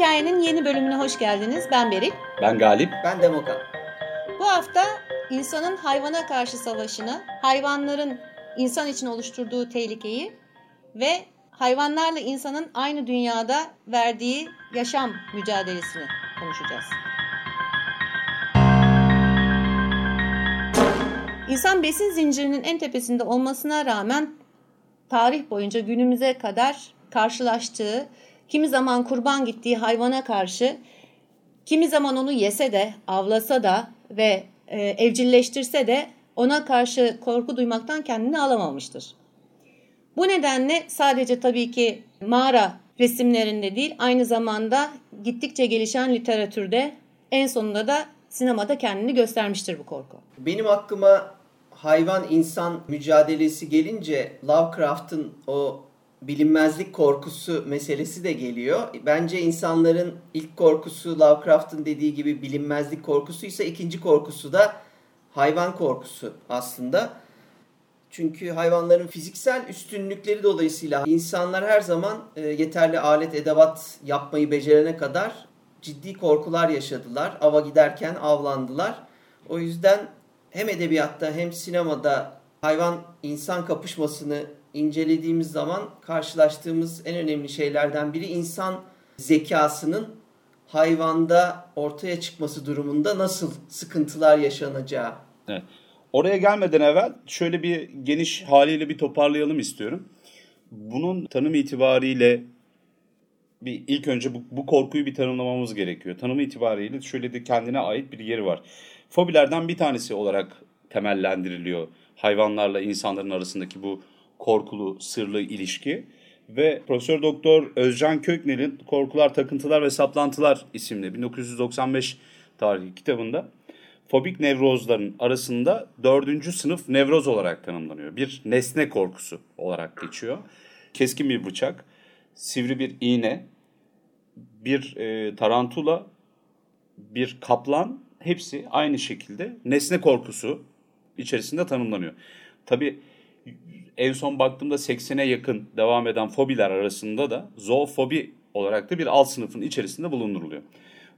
Hikayenin yeni bölümüne hoş geldiniz. Ben Beril. Ben Galip. Ben Demokan. Bu hafta insanın hayvana karşı savaşını, hayvanların insan için oluşturduğu tehlikeyi ve hayvanlarla insanın aynı dünyada verdiği yaşam mücadelesini konuşacağız. İnsan besin zincirinin en tepesinde olmasına rağmen tarih boyunca günümüze kadar karşılaştığı, kimi zaman kurban gittiği hayvana karşı kimi zaman onu yese de, avlasa da ve e, evcilleştirse de ona karşı korku duymaktan kendini alamamıştır. Bu nedenle sadece tabii ki mağara resimlerinde değil, aynı zamanda gittikçe gelişen literatürde en sonunda da sinemada kendini göstermiştir bu korku. Benim aklıma hayvan insan mücadelesi gelince Lovecraft'ın o bilinmezlik korkusu meselesi de geliyor. Bence insanların ilk korkusu Lovecraft'ın dediği gibi bilinmezlik korkusu ise ikinci korkusu da hayvan korkusu aslında. Çünkü hayvanların fiziksel üstünlükleri dolayısıyla insanlar her zaman e, yeterli alet edevat yapmayı becerene kadar ciddi korkular yaşadılar. Ava giderken avlandılar. O yüzden hem edebiyatta hem sinemada hayvan insan kapışmasını incelediğimiz zaman karşılaştığımız en önemli şeylerden biri insan zekasının hayvanda ortaya çıkması durumunda nasıl sıkıntılar yaşanacağı. Evet. Oraya gelmeden evvel şöyle bir geniş haliyle bir toparlayalım istiyorum. Bunun tanım itibariyle bir ilk önce bu, bu korkuyu bir tanımlamamız gerekiyor. Tanımı itibariyle şöyle de kendine ait bir yeri var. Fobilerden bir tanesi olarak temellendiriliyor hayvanlarla insanların arasındaki bu korkulu, sırlı ilişki. Ve Profesör Doktor Özcan Kökner'in Korkular, Takıntılar ve Saplantılar isimli 1995 tarihi kitabında fobik nevrozların arasında dördüncü sınıf nevroz olarak tanımlanıyor. Bir nesne korkusu olarak geçiyor. Keskin bir bıçak, sivri bir iğne, bir e, tarantula, bir kaplan hepsi aynı şekilde nesne korkusu içerisinde tanımlanıyor. Tabii en son baktığımda 80'e yakın devam eden fobiler arasında da zoofobi olarak da bir alt sınıfın içerisinde bulunduruluyor.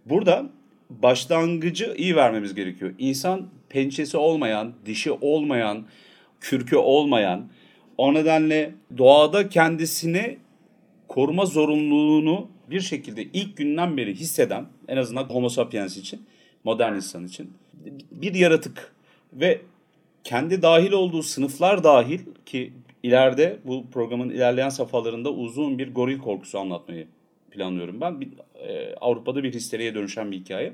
Burada başlangıcı iyi vermemiz gerekiyor. İnsan pençesi olmayan, dişi olmayan, kürkü olmayan, o nedenle doğada kendisini koruma zorunluluğunu bir şekilde ilk günden beri hisseden, en azından homo sapiens için, modern insan için bir yaratık ve kendi dahil olduğu sınıflar dahil ki ileride bu programın ilerleyen safhalarında uzun bir goril korkusu anlatmayı planlıyorum ben. Bir, e, Avrupa'da bir histeriye dönüşen bir hikaye.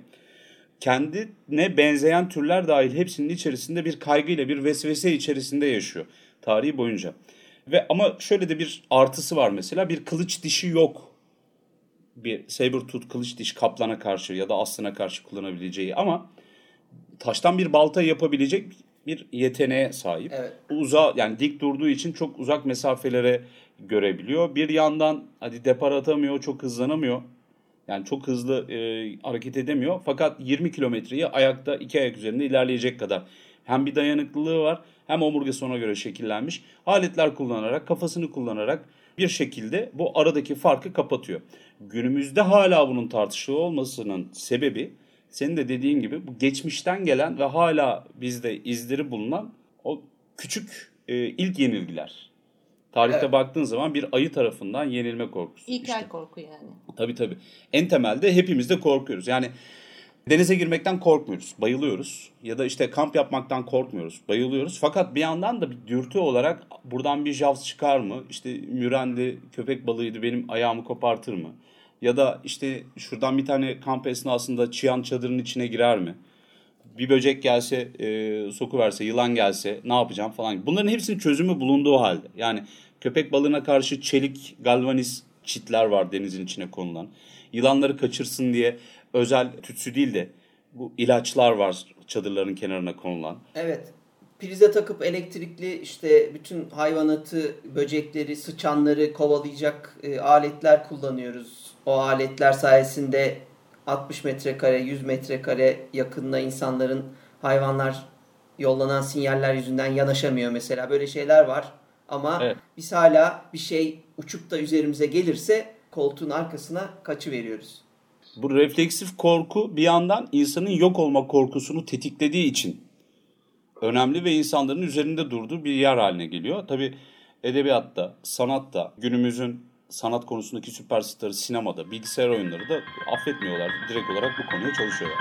Kendine benzeyen türler dahil hepsinin içerisinde bir kaygıyla bir vesvese içerisinde yaşıyor tarihi boyunca. Ve ama şöyle de bir artısı var mesela bir kılıç dişi yok. Bir saber tooth kılıç diş kaplana karşı ya da aslına karşı kullanabileceği ama taştan bir balta yapabilecek bir yeteneğe sahip. Evet. Uza yani dik durduğu için çok uzak mesafelere görebiliyor. Bir yandan hadi depar atamıyor, çok hızlanamıyor. Yani çok hızlı e, hareket edemiyor. Fakat 20 kilometreyi ayakta iki ayak üzerinde ilerleyecek kadar. Hem bir dayanıklılığı var hem omurgası ona göre şekillenmiş. Aletler kullanarak, kafasını kullanarak bir şekilde bu aradaki farkı kapatıyor. Günümüzde hala bunun tartışılı olmasının sebebi senin de dediğin gibi bu geçmişten gelen ve hala bizde izleri bulunan o küçük e, ilk yenilgiler. Tarihte evet. baktığın zaman bir ayı tarafından yenilme korkusu. İlkel işte. korku yani. Tabii tabii. En temelde hepimiz de korkuyoruz. Yani denize girmekten korkmuyoruz, bayılıyoruz. Ya da işte kamp yapmaktan korkmuyoruz, bayılıyoruz. Fakat bir yandan da bir dürtü olarak buradan bir javs çıkar mı? İşte mürendi, köpek balığıydı benim ayağımı kopartır mı? Ya da işte şuradan bir tane kamp esnasında çıyan çadırın içine girer mi? Bir böcek gelse, e, sokuverse, yılan gelse ne yapacağım falan. Bunların hepsinin çözümü bulunduğu halde. Yani köpek balığına karşı çelik galvaniz çitler var denizin içine konulan. Yılanları kaçırsın diye özel tütsü değil de bu ilaçlar var çadırların kenarına konulan. Evet. Prize takıp elektrikli işte bütün hayvanatı, böcekleri, sıçanları kovalayacak e, aletler kullanıyoruz o aletler sayesinde 60 metrekare, 100 metrekare yakınına insanların hayvanlar yollanan sinyaller yüzünden yanaşamıyor mesela. Böyle şeyler var. Ama evet. biz hala bir şey uçup da üzerimize gelirse koltuğun arkasına kaçı veriyoruz. Bu refleksif korku bir yandan insanın yok olma korkusunu tetiklediği için önemli ve insanların üzerinde durduğu bir yer haline geliyor. Tabi edebiyatta, sanatta, günümüzün sanat konusundaki süperstarı sinemada, bilgisayar oyunları da affetmiyorlar. Direkt olarak bu konuya çalışıyorlar.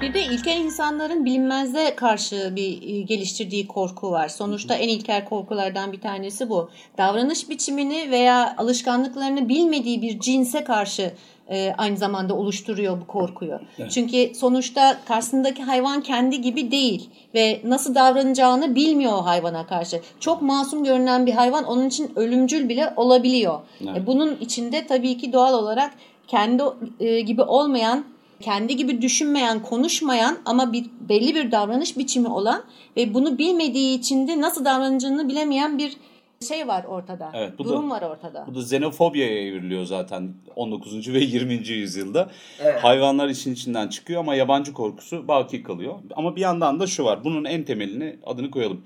Bir de ilkel insanların bilinmezde karşı bir e, geliştirdiği korku var. Sonuçta en ilkel korkulardan bir tanesi bu. Davranış biçimini veya alışkanlıklarını bilmediği bir cinse karşı e, aynı zamanda oluşturuyor bu korkuyu. Evet. Çünkü sonuçta karşısındaki hayvan kendi gibi değil ve nasıl davranacağını bilmiyor o hayvana karşı. Çok masum görünen bir hayvan onun için ölümcül bile olabiliyor. Evet. E, bunun içinde tabii ki doğal olarak kendi e, gibi olmayan kendi gibi düşünmeyen, konuşmayan ama bir belli bir davranış biçimi olan ve bunu bilmediği için de nasıl davranacağını bilemeyen bir şey var ortada. Evet, bu durum da, var ortada. Bu da xenofobiyaya evriliyor zaten 19. ve 20. yüzyılda. Evet. Hayvanlar işin içinden çıkıyor ama yabancı korkusu baki kalıyor. Ama bir yandan da şu var. Bunun en temelini adını koyalım.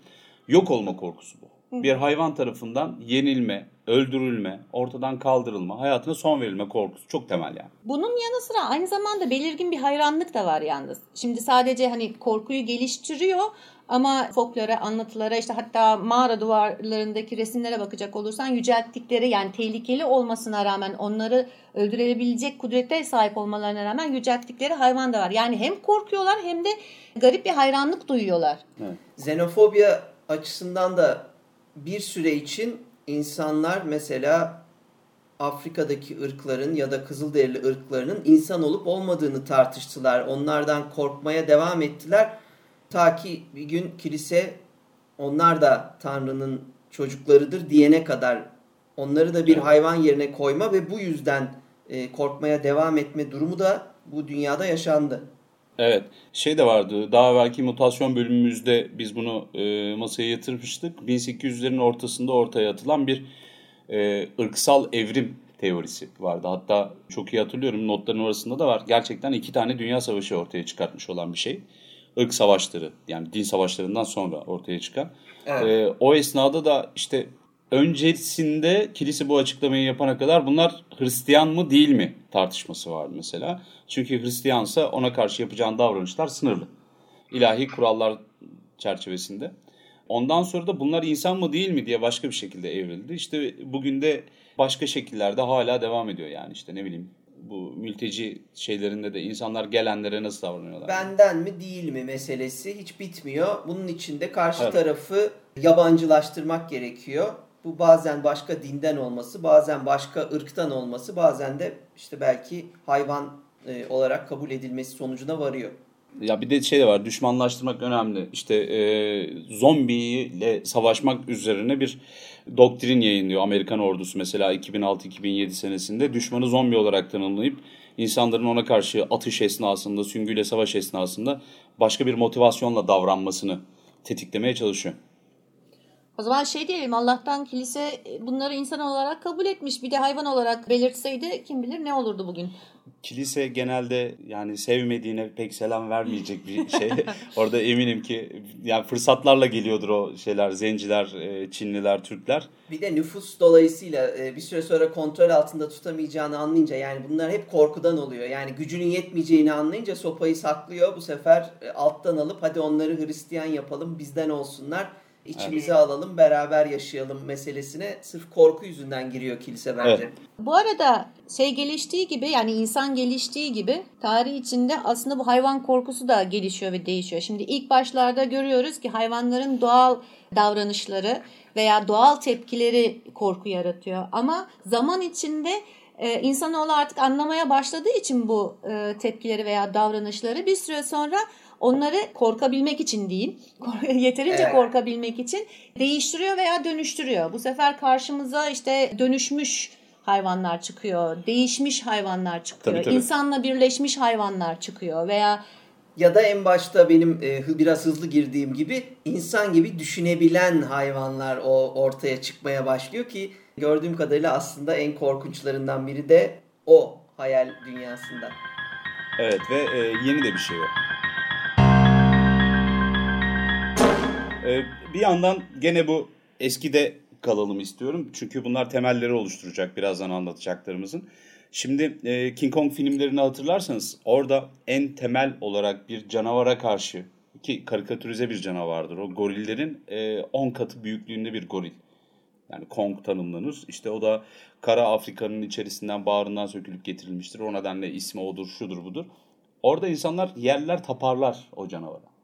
Yok olma korkusu bu. Bir hayvan tarafından yenilme, öldürülme, ortadan kaldırılma, hayatına son verilme korkusu çok temel yani. Bunun yanı sıra aynı zamanda belirgin bir hayranlık da var yalnız. Şimdi sadece hani korkuyu geliştiriyor ama folklore, anlatılara işte hatta mağara duvarlarındaki resimlere bakacak olursan yücelttikleri yani tehlikeli olmasına rağmen onları öldürebilecek kudrete sahip olmalarına rağmen yücelttikleri hayvan da var. Yani hem korkuyorlar hem de garip bir hayranlık duyuyorlar. Evet. Xenofobya açısından da bir süre için insanlar mesela Afrika'daki ırkların ya da Kızılderili ırklarının insan olup olmadığını tartıştılar. Onlardan korkmaya devam ettiler. Ta ki bir gün kilise onlar da Tanrı'nın çocuklarıdır diyene kadar onları da bir hayvan yerine koyma ve bu yüzden e, korkmaya devam etme durumu da bu dünyada yaşandı. Evet. Şey de vardı. Daha belki mutasyon bölümümüzde biz bunu e, masaya yatırmıştık. 1800'lerin ortasında ortaya atılan bir e, ırksal evrim teorisi vardı. Hatta çok iyi hatırlıyorum notların arasında da var. Gerçekten iki tane dünya savaşı ortaya çıkartmış olan bir şey. Irk savaşları yani din savaşlarından sonra ortaya çıkan. Evet. E, o esnada da işte öncesinde kilise bu açıklamayı yapana kadar bunlar Hristiyan mı değil mi tartışması vardı mesela. Çünkü Hristiyansa ona karşı yapacağın davranışlar sınırlı. İlahi kurallar çerçevesinde. Ondan sonra da bunlar insan mı değil mi diye başka bir şekilde evrildi. İşte bugün de başka şekillerde hala devam ediyor yani işte ne bileyim bu mülteci şeylerinde de insanlar gelenlere nasıl davranıyorlar? Benden mi değil mi meselesi hiç bitmiyor. Bunun için de karşı evet. tarafı yabancılaştırmak gerekiyor. Bu bazen başka dinden olması, bazen başka ırktan olması, bazen de işte belki hayvan e, olarak kabul edilmesi sonucuna varıyor. Ya bir de şey de var düşmanlaştırmak önemli. İşte e, zombiyle savaşmak üzerine bir doktrin yayınlıyor Amerikan ordusu mesela 2006-2007 senesinde. Düşmanı zombi olarak tanımlayıp insanların ona karşı atış esnasında, süngüyle savaş esnasında başka bir motivasyonla davranmasını tetiklemeye çalışıyor. O zaman şey diyelim Allah'tan kilise bunları insan olarak kabul etmiş. Bir de hayvan olarak belirtseydi kim bilir ne olurdu bugün. Kilise genelde yani sevmediğine pek selam vermeyecek bir şey. Orada eminim ki yani fırsatlarla geliyordur o şeyler zenciler, e, Çinliler, Türkler. Bir de nüfus dolayısıyla e, bir süre sonra kontrol altında tutamayacağını anlayınca yani bunlar hep korkudan oluyor. Yani gücünün yetmeyeceğini anlayınca sopayı saklıyor. Bu sefer e, alttan alıp hadi onları Hristiyan yapalım bizden olsunlar içimize evet. alalım, beraber yaşayalım meselesine sırf korku yüzünden giriyor kilise bence. Evet. Bu arada şey geliştiği gibi yani insan geliştiği gibi tarih içinde aslında bu hayvan korkusu da gelişiyor ve değişiyor. Şimdi ilk başlarda görüyoruz ki hayvanların doğal davranışları veya doğal tepkileri korku yaratıyor. Ama zaman içinde e, insanoğlu artık anlamaya başladığı için bu e, tepkileri veya davranışları bir süre sonra onları korkabilmek için diyeyim, yeterince evet. korkabilmek için değiştiriyor veya dönüştürüyor. Bu sefer karşımıza işte dönüşmüş hayvanlar çıkıyor, değişmiş hayvanlar çıkıyor, tabii, tabii. insanla birleşmiş hayvanlar çıkıyor veya ya da en başta benim e, biraz hızlı girdiğim gibi insan gibi düşünebilen hayvanlar o ortaya çıkmaya başlıyor ki gördüğüm kadarıyla aslında en korkunçlarından biri de o hayal dünyasında. Evet ve e, yeni de bir şey o. Ee, bir yandan gene bu eskide kalalım istiyorum. Çünkü bunlar temelleri oluşturacak birazdan anlatacaklarımızın. Şimdi e, King Kong filmlerini hatırlarsanız orada en temel olarak bir canavara karşı ki karikatürize bir canavardır. O gorillerin 10 e, katı büyüklüğünde bir goril. Yani Kong tanımlanır. İşte o da Kara Afrika'nın içerisinden bağrından sökülüp getirilmiştir. O nedenle ismi odur, şudur, budur. Orada insanlar yerler taparlar o canavara.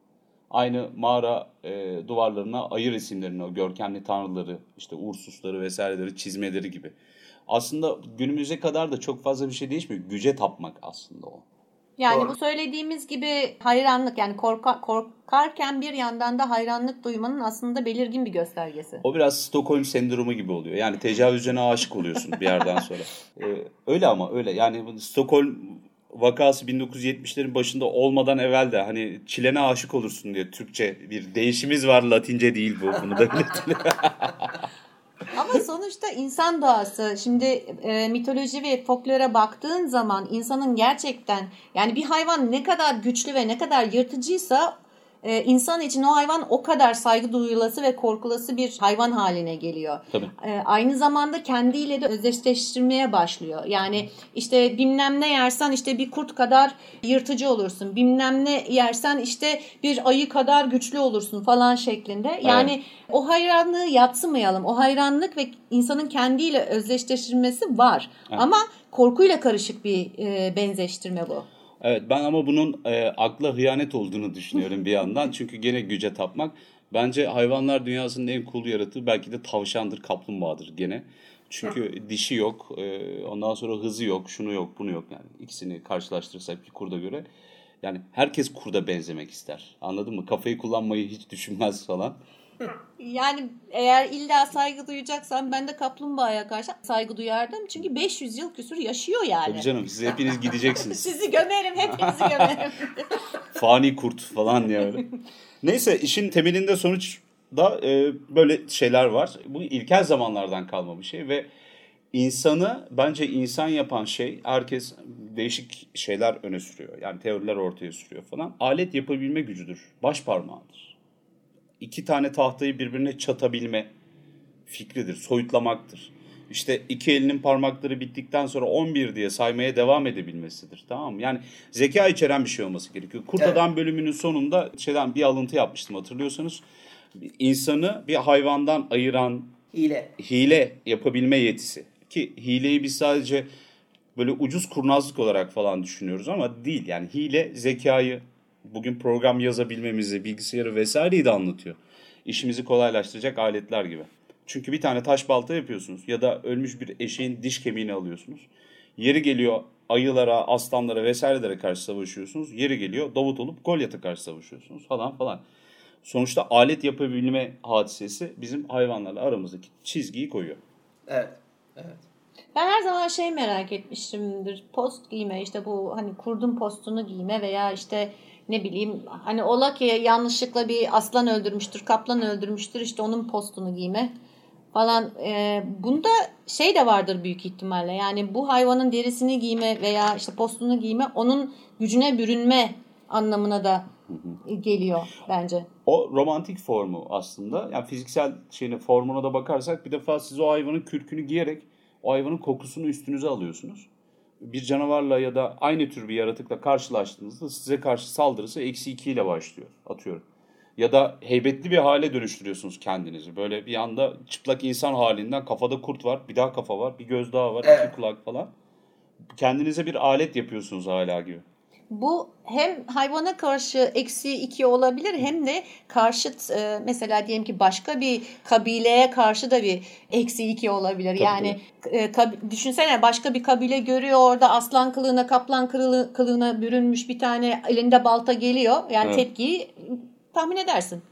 Aynı mağara e, duvarlarına ayı resimlerini, o görkemli tanrıları, işte Ursusları vesaireleri çizmeleri gibi. Aslında günümüze kadar da çok fazla bir şey değişmiyor. Güce tapmak aslında o. Yani Doğru. bu söylediğimiz gibi hayranlık yani korka, korkarken bir yandan da hayranlık duymanın aslında belirgin bir göstergesi. O biraz Stockholm sendromu gibi oluyor. Yani tecavüzcene aşık oluyorsun bir yerden sonra. Ee, öyle ama öyle. Yani Stockholm vakası 1970'lerin başında olmadan evvel de hani çilene aşık olursun diye Türkçe bir değişimiz var. Latince değil bu. Bunu da belirtelim. Ama sonuçta insan doğası şimdi e, mitoloji ve folklore baktığın zaman insanın gerçekten yani bir hayvan ne kadar güçlü ve ne kadar yırtıcıysa e, insan için o hayvan o kadar saygı duyulası ve korkulası bir hayvan haline geliyor. Tabii. E, aynı zamanda kendiyle de özdeşleştirmeye başlıyor. Yani işte bilmem ne yersen işte bir kurt kadar yırtıcı olursun. Bilmem ne yersen işte bir ayı kadar güçlü olursun falan şeklinde. Yani evet. o hayranlığı yatsımayalım. O hayranlık ve insanın kendiyle özdeşleştirmesi var. Evet. Ama korkuyla karışık bir e, benzeştirme bu. Evet ben ama bunun e, akla hıyanet olduğunu düşünüyorum bir yandan. Çünkü gene güce tapmak. Bence hayvanlar dünyasının en cool yaratığı belki de tavşandır, kaplumbağadır gene. Çünkü dişi yok, e, ondan sonra hızı yok, şunu yok, bunu yok yani. ikisini karşılaştırırsak bir kurda göre. Yani herkes kurda benzemek ister. Anladın mı? Kafayı kullanmayı hiç düşünmez falan. Yani eğer illa saygı duyacaksan ben de kaplumbağaya karşı saygı duyardım. Çünkü 500 yıl küsur yaşıyor yani. Tabii canım siz hepiniz gideceksiniz. Sizi gömerim hepinizi gömerim. Fani kurt falan diye öyle. Neyse işin temelinde sonuç da e, böyle şeyler var. Bu ilkel zamanlardan kalma bir şey ve insanı bence insan yapan şey herkes değişik şeyler öne sürüyor. Yani teoriler ortaya sürüyor falan. Alet yapabilme gücüdür. Baş parmağıdır iki tane tahtayı birbirine çatabilme fikridir, soyutlamaktır. İşte iki elinin parmakları bittikten sonra 11 diye saymaya devam edebilmesidir. Tamam mı? Yani zeka içeren bir şey olması gerekiyor. Kurt evet. Adam bölümünün sonunda şeyden bir alıntı yapmıştım hatırlıyorsanız. İnsanı bir hayvandan ayıran hile, hile yapabilme yetisi. Ki hileyi biz sadece böyle ucuz kurnazlık olarak falan düşünüyoruz ama değil. Yani hile zekayı bugün program yazabilmemizi, bilgisayarı vesaireyi de anlatıyor. İşimizi kolaylaştıracak aletler gibi. Çünkü bir tane taş balta yapıyorsunuz ya da ölmüş bir eşeğin diş kemiğini alıyorsunuz. Yeri geliyor ayılara, aslanlara vesairelere karşı savaşıyorsunuz. Yeri geliyor Davut olup Golyat'a karşı savaşıyorsunuz falan falan. Sonuçta alet yapabilme hadisesi bizim hayvanlarla aramızdaki çizgiyi koyuyor. Evet. Evet. Ben her zaman şey merak etmişimdir. Post giyme işte bu hani kurdun postunu giyme veya işte ne bileyim hani ola ki yanlışlıkla bir aslan öldürmüştür, kaplan öldürmüştür işte onun postunu giyme falan. E, bunda şey de vardır büyük ihtimalle yani bu hayvanın derisini giyme veya işte postunu giyme onun gücüne bürünme anlamına da geliyor bence. O romantik formu aslında. Yani fiziksel şeyine formuna da bakarsak bir defa siz o hayvanın kürkünü giyerek o hayvanın kokusunu üstünüze alıyorsunuz bir canavarla ya da aynı tür bir yaratıkla karşılaştığınızda size karşı saldırısı eksi 2 ile başlıyor atıyorum. Ya da heybetli bir hale dönüştürüyorsunuz kendinizi. Böyle bir anda çıplak insan halinden kafada kurt var, bir daha kafa var, bir göz daha var, evet. iki kulak falan. Kendinize bir alet yapıyorsunuz hala gibi bu hem hayvana karşı eksi iki olabilir hem de karşıt e, mesela diyelim ki başka bir kabileye karşı da bir eksi iki olabilir. Tabii, yani E, kab, düşünsene başka bir kabile görüyor orada aslan kılığına kaplan kılığı, kılığına bürünmüş bir tane elinde balta geliyor. Yani evet. tepkiyi tahmin edersin.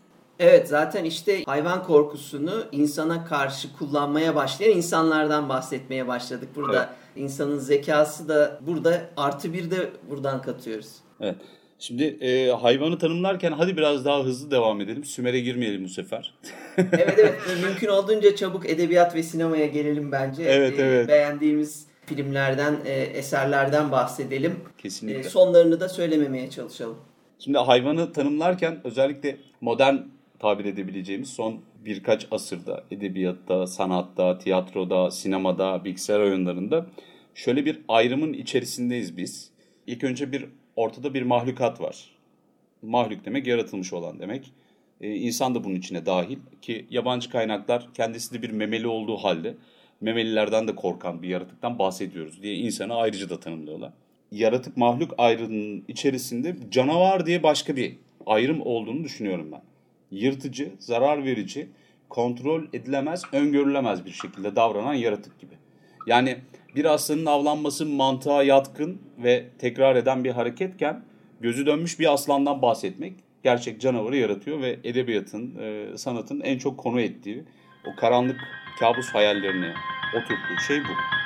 Evet zaten işte hayvan korkusunu insana karşı kullanmaya başlayan insanlardan bahsetmeye başladık burada. Evet. İnsanın zekası da burada artı bir de buradan katıyoruz. Evet. Şimdi e, hayvanı tanımlarken hadi biraz daha hızlı devam edelim. Sümer'e girmeyelim bu sefer. evet evet mümkün olduğunca çabuk edebiyat ve sinemaya gelelim bence. Evet e, evet. Beğendiğimiz filmlerden, e, eserlerden bahsedelim. Kesinlikle. E, sonlarını da söylememeye çalışalım. Şimdi hayvanı tanımlarken özellikle modern tabir edebileceğimiz son birkaç asırda edebiyatta, sanatta, tiyatroda, sinemada, bilgisayar oyunlarında şöyle bir ayrımın içerisindeyiz biz. İlk önce bir ortada bir mahlukat var. Mahluk demek yaratılmış olan demek. Ee, insan da bunun içine dahil ki yabancı kaynaklar kendisi de bir memeli olduğu halde memelilerden de korkan bir yaratıktan bahsediyoruz diye insanı ayrıca da tanımlıyorlar. Yaratık mahluk ayrımının içerisinde canavar diye başka bir ayrım olduğunu düşünüyorum ben. Yırtıcı, zarar verici, kontrol edilemez, öngörülemez bir şekilde davranan yaratık gibi. Yani bir aslanın avlanması mantığa yatkın ve tekrar eden bir hareketken gözü dönmüş bir aslandan bahsetmek gerçek canavarı yaratıyor ve edebiyatın, e, sanatın en çok konu ettiği o karanlık kabus hayallerini oturttuğu şey bu.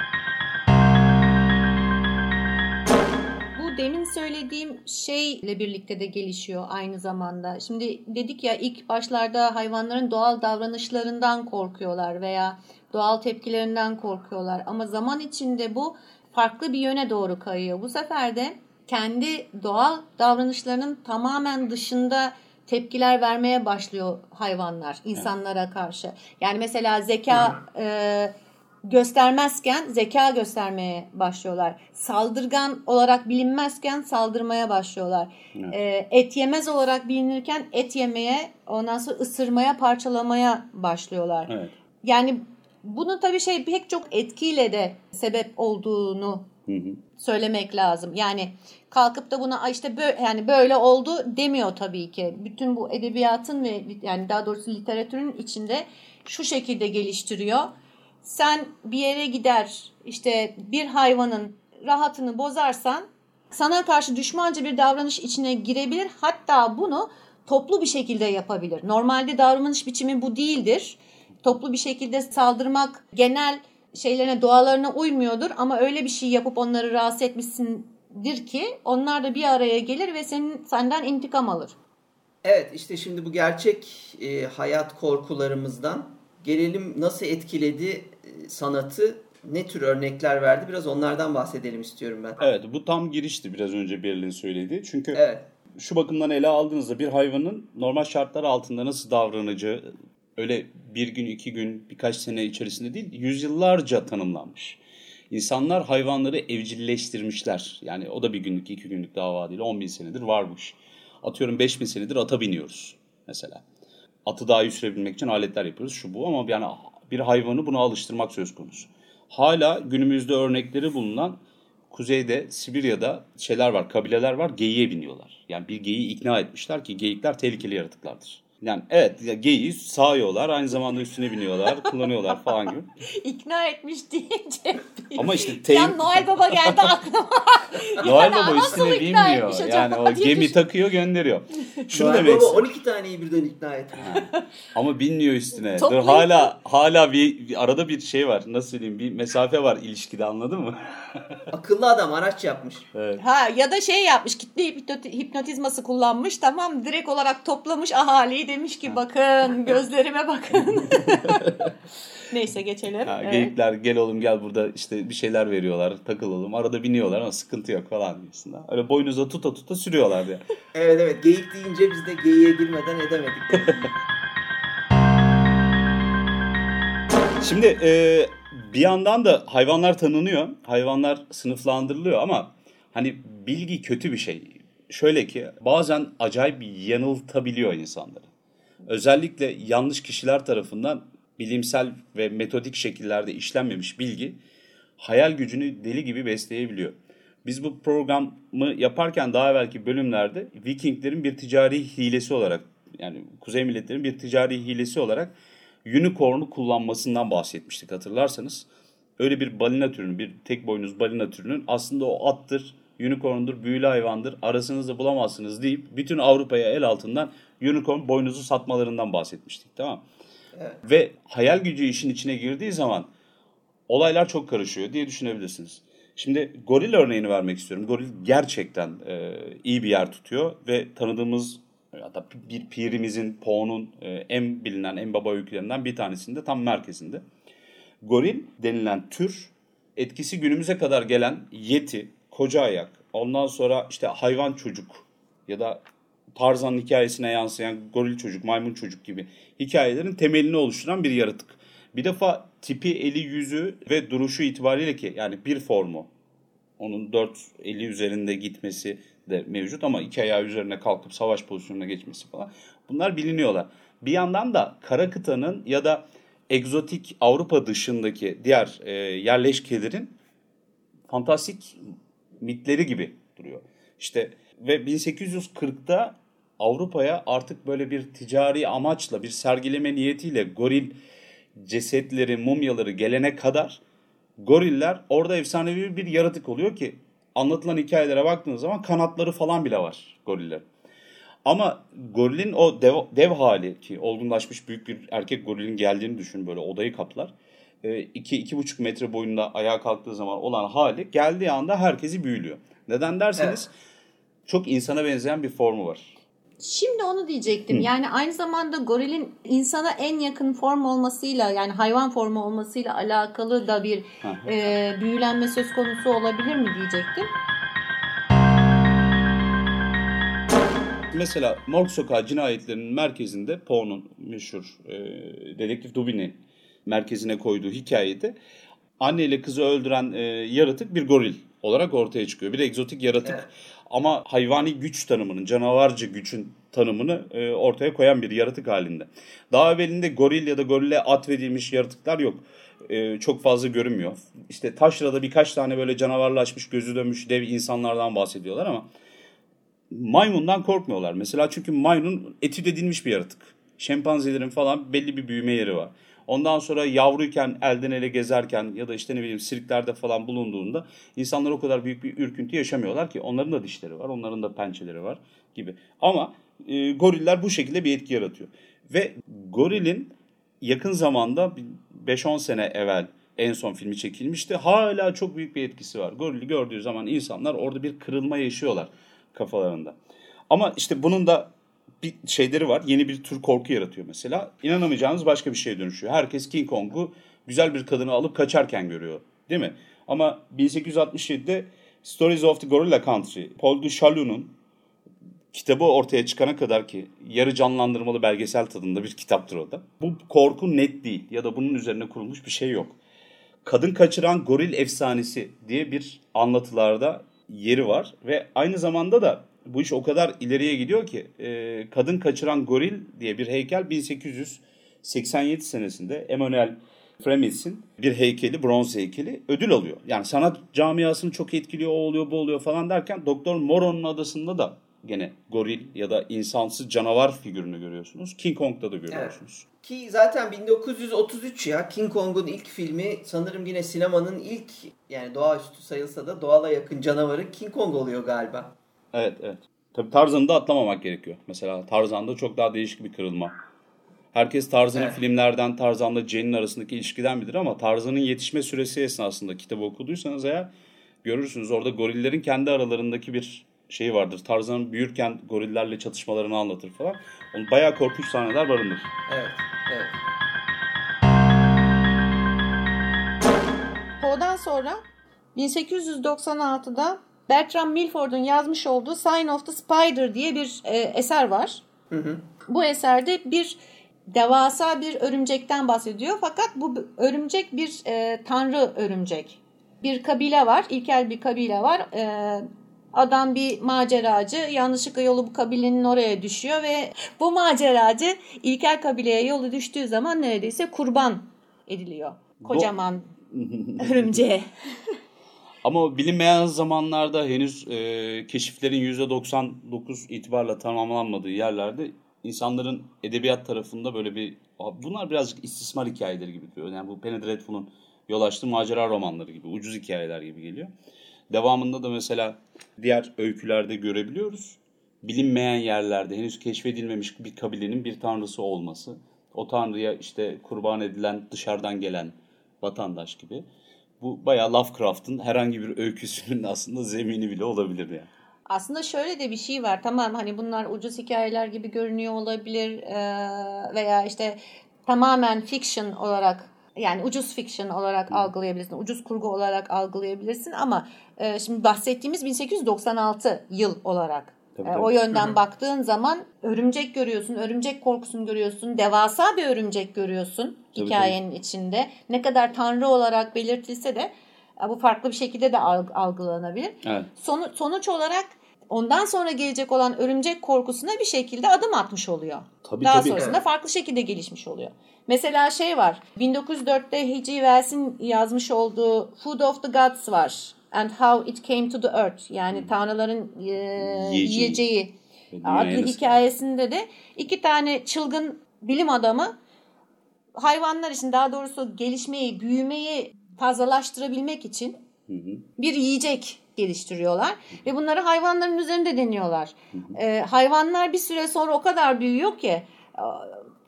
Bu demin söylediğim şeyle birlikte de gelişiyor aynı zamanda. Şimdi dedik ya ilk başlarda hayvanların doğal davranışlarından korkuyorlar veya doğal tepkilerinden korkuyorlar. Ama zaman içinde bu farklı bir yöne doğru kayıyor. Bu sefer de kendi doğal davranışlarının tamamen dışında tepkiler vermeye başlıyor hayvanlar insanlara karşı. Yani mesela zeka e, göstermezken zeka göstermeye başlıyorlar. Saldırgan olarak bilinmezken saldırmaya başlıyorlar. Evet. E, et yemez olarak bilinirken et yemeye ondan sonra ısırmaya parçalamaya başlıyorlar. Evet. Yani bunun tabii şey pek çok etkiyle de sebep olduğunu Hı hı. söylemek lazım. Yani kalkıp da buna "Ay işte böyle yani böyle oldu demiyor tabii ki. Bütün bu edebiyatın ve yani daha doğrusu literatürün içinde şu şekilde geliştiriyor. Sen bir yere gider işte bir hayvanın rahatını bozarsan sana karşı düşmanca bir davranış içine girebilir. Hatta bunu toplu bir şekilde yapabilir. Normalde davranış biçimi bu değildir. Toplu bir şekilde saldırmak genel şeylerine doğalarına uymuyordur ama öyle bir şey yapıp onları rahatsız etmişsindir ki onlar da bir araya gelir ve senin senden intikam alır. Evet işte şimdi bu gerçek e, hayat korkularımızdan gelelim nasıl etkiledi e, sanatı, ne tür örnekler verdi biraz onlardan bahsedelim istiyorum ben. Evet bu tam girişti biraz önce Berlin söyledi. Çünkü Evet. şu bakımdan ele aldığınızda bir hayvanın normal şartlar altında nasıl davranacağı öyle bir gün, iki gün, birkaç sene içerisinde değil, yüzyıllarca tanımlanmış. İnsanlar hayvanları evcilleştirmişler. Yani o da bir günlük, iki günlük dava değil, 10 bin senedir varmış. Atıyorum 5 bin senedir ata biniyoruz mesela. Atı daha iyi sürebilmek için aletler yapıyoruz, şu bu ama yani bir hayvanı buna alıştırmak söz konusu. Hala günümüzde örnekleri bulunan kuzeyde, Sibirya'da şeyler var, kabileler var, geyiğe biniyorlar. Yani bir geyiği ikna etmişler ki geyikler tehlikeli yaratıklardır. Yani evet ya geyiği sağıyorlar, aynı zamanda üstüne biniyorlar, kullanıyorlar falan gibi. İkna etmiş deyince. Ama işte Ya teyim, Noel Baba geldi aklıma. Noel Yani Baba üstüne binmiyor. Yani o gemi düşün- takıyor gönderiyor. Şunu Noel demek Baba istiyorum. 12 taneyi birden ikna etmiş. Ama binmiyor üstüne. Dur, Toplayıp- hala hala bir, bir arada bir şey var. Nasıl söyleyeyim? Bir mesafe var ilişkide anladın mı? Akıllı adam araç yapmış. evet. Ha ya da şey yapmış kitle hipnoti- hipnotizması kullanmış tamam direkt olarak toplamış ahaliyi demiş ki bakın gözlerime bakın. Neyse geçelim. Ha, Evet. Geyikler gel oğlum gel burada işte bir şeyler veriyorlar takılalım. Arada biniyorlar ama sıkıntı yok falan diyorsun. da. Öyle boynuza tuta tuta sürüyorlar diye. Evet evet geyik deyince biz de geyiğe girmeden edemedik. Şimdi e, bir yandan da hayvanlar tanınıyor. Hayvanlar sınıflandırılıyor ama hani bilgi kötü bir şey. Şöyle ki bazen acayip yanıltabiliyor insanları. Özellikle yanlış kişiler tarafından bilimsel ve metodik şekillerde işlenmemiş bilgi hayal gücünü deli gibi besleyebiliyor. Biz bu programı yaparken daha evvelki bölümlerde Vikinglerin bir ticari hilesi olarak yani kuzey milletlerin bir ticari hilesi olarak unicorn'u kullanmasından bahsetmiştik hatırlarsanız. Öyle bir balina türünün, bir tek boynuz balina türünün aslında o attır, unicorn'dur, büyülü hayvandır, arasınızda bulamazsınız deyip bütün Avrupa'ya el altından unicorn boynuzu satmalarından bahsetmiştik tamam mı? Ve hayal gücü işin içine girdiği zaman olaylar çok karışıyor diye düşünebilirsiniz. Şimdi goril örneğini vermek istiyorum. Goril gerçekten e, iyi bir yer tutuyor ve tanıdığımız hatta bir pirimizin, Poe'nun e, en bilinen, en baba öykülerinden bir tanesinde tam merkezinde. Goril denilen tür etkisi günümüze kadar gelen yeti, koca ayak, ondan sonra işte hayvan çocuk ya da Tarzan'ın hikayesine yansıyan goril çocuk, maymun çocuk gibi hikayelerin temelini oluşturan bir yaratık. Bir defa tipi, eli, yüzü ve duruşu itibariyle ki yani bir formu. Onun dört eli üzerinde gitmesi de mevcut ama iki ayağı üzerine kalkıp savaş pozisyonuna geçmesi falan. Bunlar biliniyorlar. Bir yandan da kara kıtanın ya da egzotik Avrupa dışındaki diğer e, yerleşkelerin fantastik mitleri gibi duruyor. İşte ve 1840'da Avrupa'ya artık böyle bir ticari amaçla bir sergileme niyetiyle goril cesetleri, mumyaları gelene kadar goriller orada efsanevi bir yaratık oluyor ki anlatılan hikayelere baktığınız zaman kanatları falan bile var goriller. Ama gorilin o dev, dev hali ki olgunlaşmış büyük bir erkek gorilin geldiğini düşün böyle odayı kaplar. 2-2,5 e, metre boyunda ayağa kalktığı zaman olan hali geldiği anda herkesi büyülüyor. Neden derseniz evet. çok insana benzeyen bir formu var. Şimdi onu diyecektim. Hı. Yani aynı zamanda gorilin insana en yakın form olmasıyla yani hayvan formu olmasıyla alakalı da bir e, büyülenme söz konusu olabilir mi diyecektim. Mesela Morg Sokağı cinayetlerinin merkezinde Poe'nun meşhur e, dedektif Dubin'i merkezine koyduğu hikayede anne ile kızı öldüren e, yaratık bir goril olarak ortaya çıkıyor. Bir egzotik yaratık evet. ama hayvani güç tanımının, canavarcı gücün tanımını e, ortaya koyan bir yaratık halinde. Daha evvelinde goril ya da gorile atfedilmiş yaratıklar yok. E, çok fazla görünmüyor. İşte taşrada birkaç tane böyle canavarlaşmış, gözü dönmüş dev insanlardan bahsediyorlar ama maymundan korkmuyorlar. Mesela çünkü maymun etüt edilmiş bir yaratık. Şempanzelerin falan belli bir büyüme yeri var. Ondan sonra yavruyken elden ele gezerken ya da işte ne bileyim sirklerde falan bulunduğunda insanlar o kadar büyük bir ürküntü yaşamıyorlar ki onların da dişleri var, onların da pençeleri var gibi. Ama e, goriller bu şekilde bir etki yaratıyor. Ve gorilin yakın zamanda 5-10 sene evvel en son filmi çekilmişti. Hala çok büyük bir etkisi var. Gorili gördüğü zaman insanlar orada bir kırılma yaşıyorlar kafalarında. Ama işte bunun da bir şeyleri var. Yeni bir tür korku yaratıyor mesela. İnanamayacağınız başka bir şeye dönüşüyor. Herkes King Kong'u güzel bir kadını alıp kaçarken görüyor. Değil mi? Ama 1867'de Stories of the Gorilla Country, Paul du Chaillou'nun kitabı ortaya çıkana kadar ki yarı canlandırmalı belgesel tadında bir kitaptır o da. Bu korku net değil ya da bunun üzerine kurulmuş bir şey yok. Kadın kaçıran goril efsanesi diye bir anlatılarda yeri var ve aynı zamanda da bu iş o kadar ileriye gidiyor ki e, kadın kaçıran goril diye bir heykel 1887 senesinde Emmanuel Fremis'in bir heykeli, bronz heykeli ödül alıyor. Yani sanat camiasını çok etkiliyor, o oluyor, bu oluyor falan derken Doktor Moron'un adasında da gene goril ya da insansız canavar figürünü görüyorsunuz. King Kong'da da görüyorsunuz. Evet. Ki zaten 1933 ya King Kong'un ilk filmi sanırım yine sinemanın ilk yani doğaüstü sayılsa da doğala yakın canavarı King Kong oluyor galiba. Evet evet. Tabii Tarzan'ı da atlamamak gerekiyor. Mesela Tarzan'da çok daha değişik bir kırılma. Herkes Tarzan'ın evet. filmlerden Tarzan'la Jen'in arasındaki ilişkiden bilir ama Tarzan'ın yetişme süresi esnasında kitabı okuduysanız eğer görürsünüz orada gorillerin kendi aralarındaki bir şeyi vardır. Tarzan büyürken gorillerle çatışmalarını anlatır falan. Onun bayağı korkunç sahneler barındır. Evet, evet. Poe'dan sonra 1896'da Bertram Milford'un yazmış olduğu Sign of the Spider diye bir e, eser var. Hı hı. Bu eserde bir devasa bir örümcekten bahsediyor. Fakat bu örümcek bir e, tanrı örümcek. Bir kabile var, ilkel bir kabile var. E, adam bir maceracı yanlışlıkla yolu bu kabilenin oraya düşüyor ve bu maceracı ilkel kabileye yolu düştüğü zaman neredeyse kurban ediliyor. Kocaman örümceğe. Ama bilinmeyen zamanlarda henüz e, keşiflerin %99 itibarla tamamlanmadığı yerlerde insanların edebiyat tarafında böyle bir bunlar birazcık istismar hikayeleri gibi duruyor. Yani bu Penny Dreadful'un yol açtığı macera romanları gibi, ucuz hikayeler gibi geliyor. Devamında da mesela diğer öykülerde görebiliyoruz. Bilinmeyen yerlerde henüz keşfedilmemiş bir kabilenin bir tanrısı olması. O tanrıya işte kurban edilen dışarıdan gelen vatandaş gibi bu bayağı Lovecraft'ın herhangi bir öyküsünün aslında zemini bile olabilir yani. Aslında şöyle de bir şey var. Tamam hani bunlar ucuz hikayeler gibi görünüyor olabilir veya işte tamamen fiction olarak yani ucuz fiction olarak hmm. algılayabilirsin, ucuz kurgu olarak algılayabilirsin ama e, şimdi bahsettiğimiz 1896 yıl olarak Tabii, E, tabii. O yönden baktığın zaman örümcek görüyorsun, örümcek korkusunu görüyorsun, devasa bir örümcek görüyorsun Tabii, hikayenin içinde. Ne kadar tanrı olarak belirtilse de e, bu farklı bir şekilde de alg- algılanabilir. Evet. Sonu, sonuç olarak ondan sonra gelecek olan örümcek korkusuna bir şekilde adım atmış oluyor. Tabii, Daha tabii. sonrasında farklı şekilde gelişmiş oluyor. Mesela şey var. 1904'te H.G. Wells'in yazmış olduğu Food of the Gods var. And How It Came to the Earth. Yani tanrıların e, Yiyeceği. yiyeceği adlı hikayesinde de iki tane çılgın bilim adamı hayvanlar için daha doğrusu gelişmeyi, büyümeyi fazlalaştırabilmek için Hı hı. bir yiyecek geliştiriyorlar ve bunları hayvanların üzerinde deniyorlar. Ee, hayvanlar bir süre sonra o kadar büyüyor ki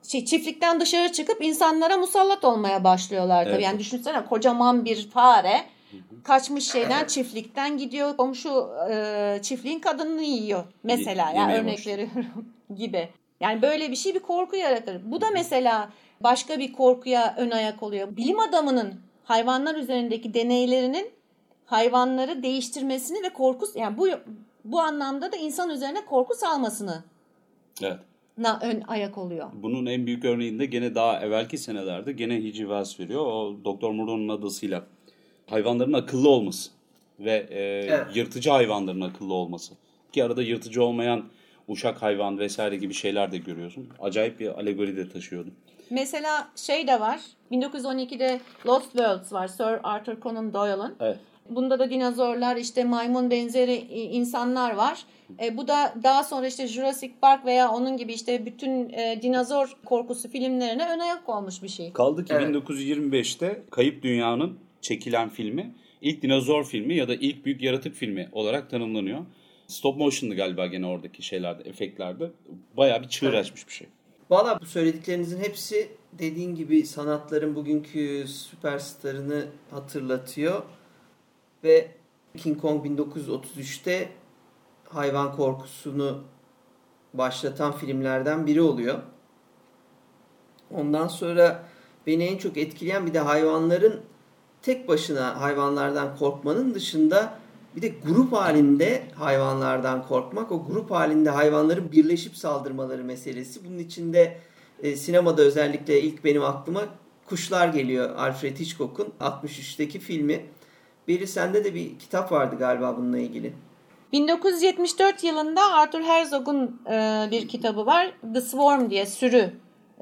şey, çiftlikten dışarı çıkıp insanlara musallat olmaya başlıyorlar tabii. Evet. Yani düşünsene kocaman bir fare kaçmış şeyden çiftlikten gidiyor komşu e, çiftliğin kadınını yiyor mesela Ye- ya yemeye örnek veriyorum gibi. Yani böyle bir şey bir korku yaratır. Bu da mesela başka bir korkuya ön ayak oluyor. Bilim adamının hayvanlar üzerindeki deneylerinin hayvanları değiştirmesini ve korku yani bu bu anlamda da insan üzerine korku salmasını Evet. na ön ayak oluyor. Bunun en büyük örneğinde gene daha evvelki senelerde gene. Wells veriyor. O Doktor Murrow'un adısıyla hayvanların akıllı olması ve e, Evet. yırtıcı hayvanların akıllı olması. Ki arada yırtıcı olmayan uşak hayvan vesaire gibi şeyler de görüyorsun. Acayip bir alegori de taşıyordu. Mesela şey de var. 1912'de Lost Worlds var. Sir Arthur Conan Doyle'ın. Evet. Bunda da dinozorlar işte maymun benzeri e, insanlar var. E, bu da daha sonra işte Jurassic Park veya onun gibi işte bütün e, dinozor korkusu filmlerine ön ayak olmuş bir şey. Kaldı ki Evet. 1925'te Kayıp Dünya'nın çekilen filmi ilk dinozor filmi ya da ilk büyük yaratık filmi olarak tanımlanıyor. Stop motion'dı galiba gene oradaki şeylerde, efektlerde. Bayağı bir çığır Evet. açmış bir şey. Valla bu söylediklerinizin hepsi dediğin gibi sanatların bugünkü süperstarını hatırlatıyor. Ve King Kong 1933'te hayvan korkusunu başlatan filmlerden biri oluyor. Ondan sonra beni en çok etkileyen bir de hayvanların tek başına hayvanlardan korkmanın dışında bir de grup halinde hayvanlardan korkmak. O grup halinde hayvanların birleşip saldırmaları meselesi. Bunun içinde e, sinemada özellikle ilk benim aklıma Kuşlar geliyor Alfred Hitchcock'un 63'teki filmi. Beri sende de bir kitap vardı galiba bununla ilgili. 1974 yılında Arthur Herzog'un e, bir kitabı var. The Swarm diye sürü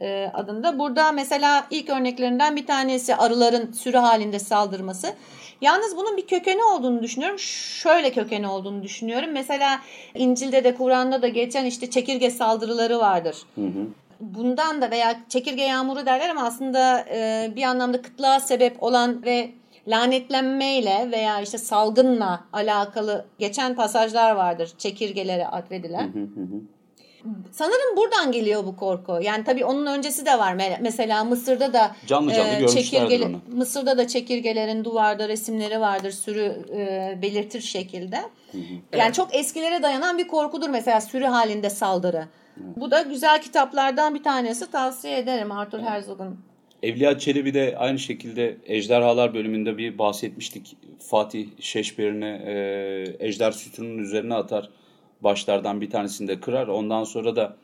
e, adında. Burada mesela ilk örneklerinden bir tanesi arıların sürü halinde saldırması. Yalnız bunun bir kökeni olduğunu düşünüyorum. Şöyle kökeni olduğunu düşünüyorum. Mesela İncil'de de Kur'an'da da geçen işte çekirge saldırıları vardır. Hı hı. Bundan da veya çekirge yağmuru derler ama aslında e, bir anlamda kıtlığa sebep olan ve lanetlenmeyle veya işte salgınla alakalı geçen pasajlar vardır çekirgelere atfedilen. Hı hı hı. Sanırım buradan geliyor bu korku. Yani tabii onun öncesi de var. Me- Mesela Mısır'da da Canlı canlı görmüşlerdir onu. Mısır'da da çekirgelerin duvarda resimleri vardır sürü e, belirtir şekilde. Yani çok eskilere dayanan bir korkudur mesela sürü halinde saldırı. Bu da güzel kitaplardan bir tanesi tavsiye ederim Arthur Herzog'un. Evliya Çelebi de aynı şekilde Ejderhalar bölümünde bir bahsetmiştik. Fatih Şeşberine e, ejder sütunun üzerine atar. Başlardan bir tanesini de kırar. Ondan sonra da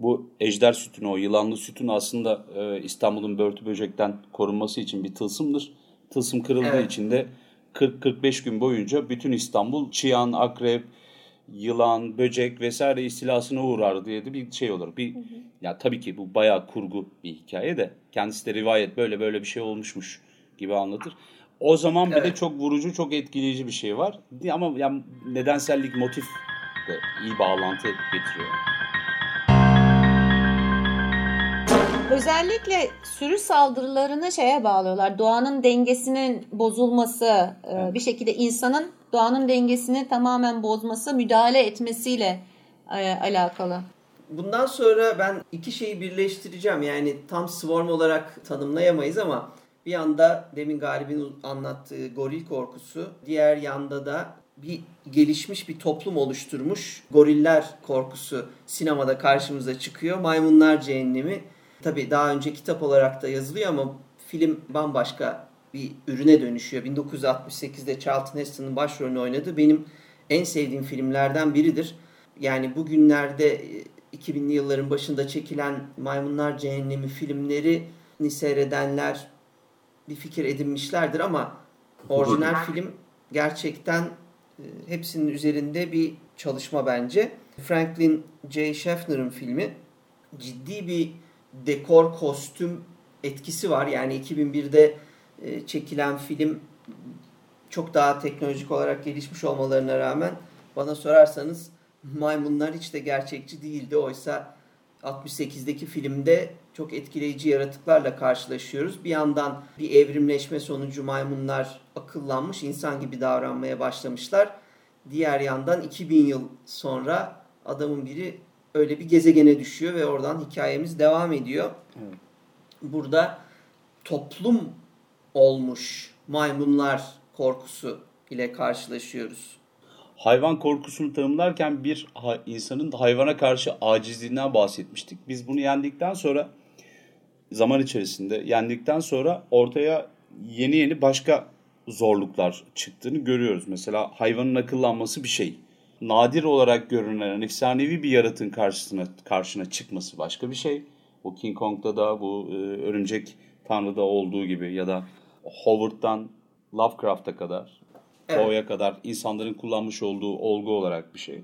bu ejder sütunu, o yılanlı sütun aslında e, İstanbul'un börtü böcekten korunması için bir tılsımdır. Tılsım kırıldığı Evet. için de 40-45 gün boyunca bütün İstanbul çıyan, akrep, yılan, böcek vesaire istilasına uğrar diye de bir şey olur. Bir ya tabii ki bu bayağı kurgu bir hikaye de kendisi de rivayet böyle böyle bir şey olmuşmuş gibi anlatır. O zaman bir de Evet. çok vurucu, çok etkileyici bir şey var. Ama ya nedensellik, motif de iyi bağlantı getiriyor. Özellikle sürü saldırılarını şeye bağlıyorlar. Doğanın dengesinin bozulması, e, bir şekilde insanın doğanın dengesini tamamen bozması, müdahale etmesiyle e, alakalı. Bundan sonra ben iki şeyi birleştireceğim. Yani tam swarm olarak tanımlayamayız ama bir yanda demin Galip'in anlattığı goril korkusu, diğer yanda da bir gelişmiş bir toplum oluşturmuş goriller korkusu sinemada karşımıza çıkıyor. Maymunlar Cehennemi. Tabii daha önce kitap olarak da yazılıyor ama film bambaşka bir ürüne dönüşüyor. 1968'de Charlton Heston'ın başrolünü oynadığı benim en sevdiğim filmlerden biridir. Yani bugünlerde 2000'li yılların başında çekilen Maymunlar Cehennemi filmleri seyredenler bir fikir edinmişlerdir ama orijinal film gerçekten e, hepsinin üzerinde bir çalışma bence. Franklin J. Schaffner'ın filmi ciddi bir dekor kostüm etkisi var. Yani 2001'de e, çekilen film çok daha teknolojik olarak gelişmiş olmalarına rağmen bana sorarsanız maymunlar hiç de gerçekçi değildi. Oysa 68'deki filmde çok etkileyici yaratıklarla karşılaşıyoruz. Bir yandan bir evrimleşme sonucu maymunlar akıllanmış, insan gibi davranmaya başlamışlar. Diğer yandan 2000 yıl sonra adamın biri öyle bir gezegene düşüyor ve oradan hikayemiz devam ediyor. Evet. Burada toplum olmuş maymunlar korkusu ile karşılaşıyoruz. Hayvan korkusunu tanımlarken bir insanın hayvana karşı acizliğinden bahsetmiştik. Biz bunu yendikten sonra zaman içerisinde yendikten sonra ortaya yeni yeni başka zorluklar çıktığını görüyoruz. Mesela hayvanın akıllanması bir şey. Nadir olarak görünen efsanevi bir yaratığın karşısına karşına çıkması başka bir şey. Bu King Kong'da da bu e, örümcek tanrıda olduğu gibi ya da Howard'dan Lovecraft'a kadar, evet. Poe'ya kadar insanların kullanmış olduğu olgu olarak bir şey.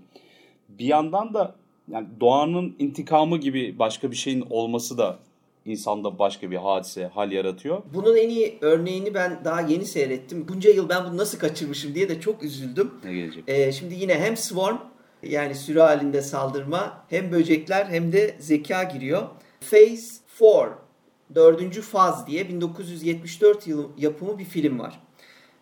Bir yandan da yani doğanın intikamı gibi başka bir şeyin olması da insanda başka bir hadise, hal yaratıyor. Bunun en iyi örneğini ben daha yeni seyrettim. Bunca yıl ben bunu nasıl kaçırmışım diye de çok üzüldüm. Ne gelecek? Ee, şimdi yine hem Swarm yani sürü halinde saldırma hem böcekler hem de zeka giriyor. Phase 4 dördüncü faz diye 1974 yılı yapımı bir film var.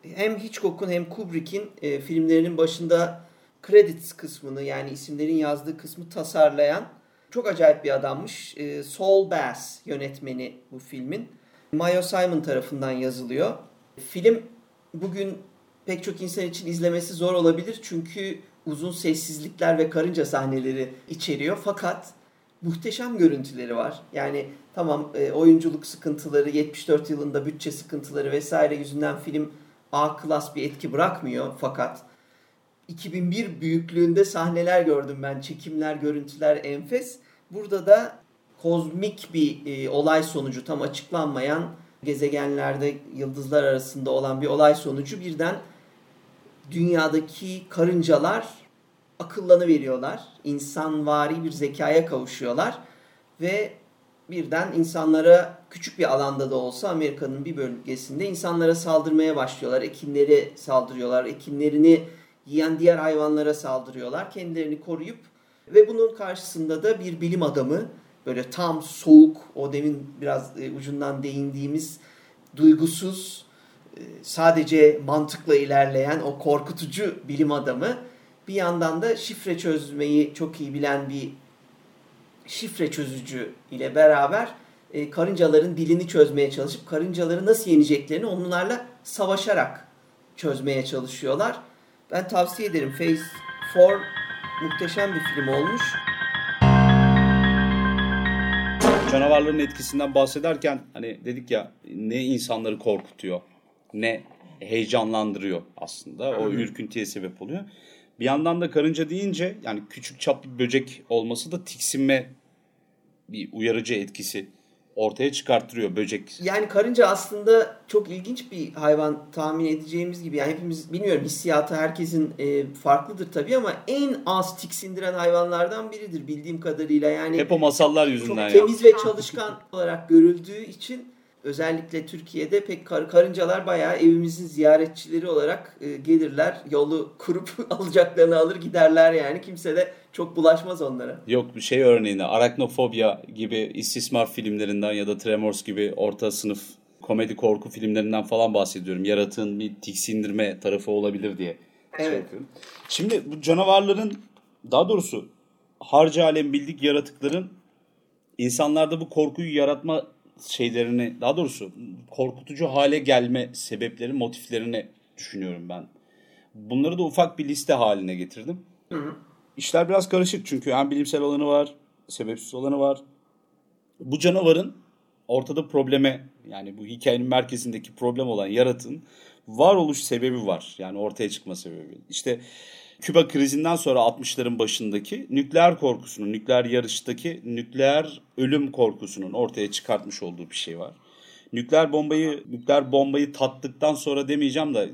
Hem Hitchcock'un hem Kubrick'in e, filmlerinin başında credits kısmını yani isimlerin yazdığı kısmı tasarlayan çok acayip bir adammış. E, Saul Bass yönetmeni bu filmin. Mayo Simon tarafından yazılıyor. Film bugün pek çok insan için izlemesi zor olabilir çünkü uzun sessizlikler ve karınca sahneleri içeriyor. Fakat muhteşem görüntüleri var. Yani tamam e, oyunculuk sıkıntıları, 74 yılında bütçe sıkıntıları vesaire yüzünden film A klas bir etki bırakmıyor. Fakat 2001 büyüklüğünde sahneler gördüm ben. Çekimler, görüntüler enfes. Burada da kozmik bir e, olay sonucu tam açıklanmayan gezegenlerde yıldızlar arasında olan bir olay sonucu birden dünyadaki karıncalar akıllanı veriyorlar. İnsanvari bir zekaya kavuşuyorlar ve birden insanlara küçük bir alanda da olsa Amerika'nın bir bölgesinde insanlara saldırmaya başlıyorlar. Ekinlere saldırıyorlar. Ekinlerini yiyen diğer hayvanlara saldırıyorlar. Kendilerini koruyup ve bunun karşısında da bir bilim adamı böyle tam soğuk o demin biraz e, ucundan değindiğimiz duygusuz e, sadece mantıkla ilerleyen o korkutucu bilim adamı bir yandan da şifre çözmeyi çok iyi bilen bir şifre çözücü ile beraber e, karıncaların dilini çözmeye çalışıp karıncaları nasıl yeneceklerini onlarla savaşarak çözmeye çalışıyorlar. Ben tavsiye ederim. Phase 4 muhteşem bir film olmuş. Canavarların etkisinden bahsederken hani dedik ya ne insanları korkutuyor ne heyecanlandırıyor aslında. O ürküntüye sebep oluyor. Bir yandan da karınca deyince yani küçük çaplı böcek olması da tiksinme bir uyarıcı etkisi ortaya çıkarttırıyor böcek. Yani karınca aslında çok ilginç bir hayvan tahmin edeceğimiz gibi. Yani hepimiz bilmiyorum hissiyatı herkesin e, farklıdır tabii ama en az tiksindiren hayvanlardan biridir bildiğim kadarıyla. Yani hep o masallar yüzünden. Çok temiz ya. ve çalışkan olarak görüldüğü için özellikle Türkiye'de pek kar, karıncalar bayağı evimizin ziyaretçileri olarak e, gelirler. Yolu kurup alacaklarını alır giderler yani. Kimse de çok bulaşmaz onlara. Yok bir şey örneğine Arachnofobia gibi istismar filmlerinden ya da Tremors gibi orta sınıf komedi korku filmlerinden falan bahsediyorum. Yaratığın bir tiksindirme tarafı olabilir diye. Şey evet. Şey Şimdi bu canavarların daha doğrusu harca alem bildik yaratıkların insanlarda bu korkuyu yaratma şeylerini daha doğrusu korkutucu hale gelme sebepleri, motiflerini düşünüyorum ben. Bunları da ufak bir liste haline getirdim. Hı hı. İşler biraz karışık çünkü hem bilimsel olanı var, sebepsiz olanı var. Bu canavarın ortada probleme Yani bu hikayenin merkezindeki problem olan yaratığın varoluş sebebi var. Yani ortaya çıkma sebebi. İşte Küba krizinden sonra 60'ların başındaki nükleer korkusunun, nükleer yarıştaki nükleer ölüm korkusunun ortaya çıkartmış olduğu bir şey var. Nükleer bombayı nükleer bombayı tattıktan sonra demeyeceğim de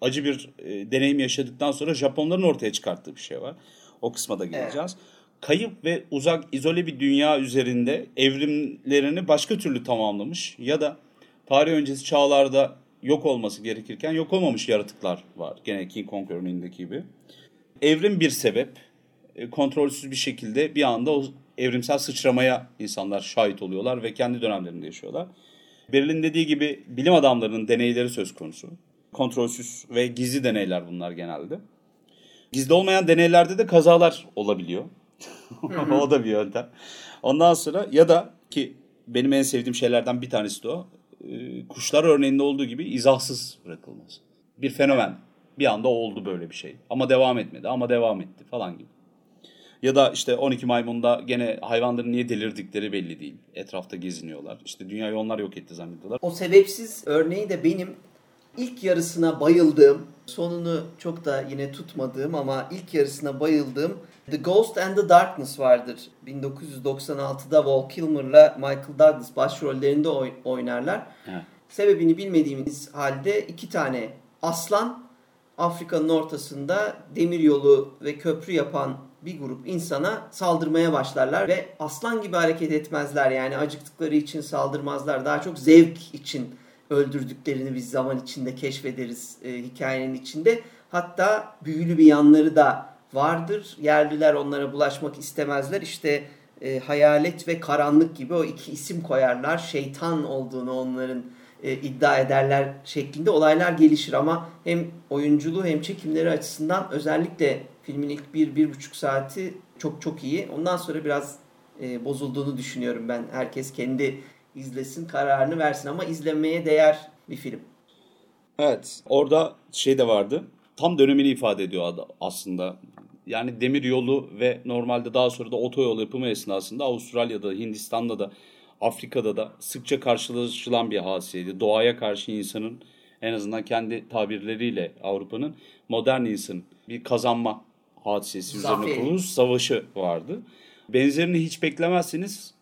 acı bir e, deneyim yaşadıktan sonra Japonların ortaya çıkarttığı bir şey var. O kısma da geleceğiz. Evet. Kayıp ve uzak izole bir dünya üzerinde evrimlerini başka türlü tamamlamış ya da tarih öncesi çağlarda yok olması gerekirken yok olmamış yaratıklar var. Gene King Kong örneğindeki gibi. Evrim bir sebep. E, kontrolsüz bir şekilde bir anda o evrimsel sıçramaya insanlar şahit oluyorlar ve kendi dönemlerinde yaşıyorlar. Beril'in dediği gibi bilim adamlarının deneyleri söz konusu. Kontrolsüz ve gizli deneyler bunlar genelde. Gizli olmayan deneylerde de kazalar olabiliyor. o da bir yöntem. Ondan sonra ya da ki benim en sevdiğim şeylerden bir tanesi de o. E, kuşlar örneğinde olduğu gibi izahsız bırakılması. Bir fenomen. Bir anda oldu böyle bir şey. Ama devam etmedi ama devam etti falan gibi. Ya da işte 12 maymunda gene hayvanların niye delirdikleri belli değil. Etrafta geziniyorlar. İşte dünyayı onlar yok etti zannediyorlar. O sebepsiz örneği de benim ilk yarısına bayıldığım, sonunu çok da yine tutmadığım ama ilk yarısına bayıldığım The Ghost and the Darkness vardır. 1996'da Val Kilmer'la Michael Douglas başrollerinde oynarlar. Evet. Sebebini bilmediğimiz halde iki tane aslan Afrika'nın ortasında demiryolu ve köprü yapan bir grup insana saldırmaya başlarlar ve aslan gibi hareket etmezler. Yani acıktıkları için saldırmazlar. Daha çok zevk için öldürdüklerini biz zaman içinde keşfederiz e, hikayenin içinde. Hatta büyülü bir yanları da vardır. Yerliler onlara bulaşmak istemezler. İşte e, hayalet ve karanlık gibi o iki isim koyarlar. Şeytan olduğunu onların e, iddia ederler şeklinde olaylar gelişir ama hem oyunculuğu hem çekimleri açısından özellikle filmin ilk bir, bir buçuk saati çok çok iyi. Ondan sonra biraz e, bozulduğunu düşünüyorum ben. Herkes kendi izlesin, kararını versin ama izlemeye değer bir film. Evet, orada şey de vardı. Tam dönemini ifade ediyor aslında. Yani demir yolu ve normalde daha sonra da otoyol yapımı esnasında Avustralya'da, Hindistan'da da Afrika'da da sıkça karşılaşılan bir hadiseydi. Doğaya karşı insanın en azından kendi tabirleriyle Avrupa'nın modern insanın bir kazanma hadisesi Zaferi. üzerine kurulu savaşı vardı. Benzerini hiç beklemezseniz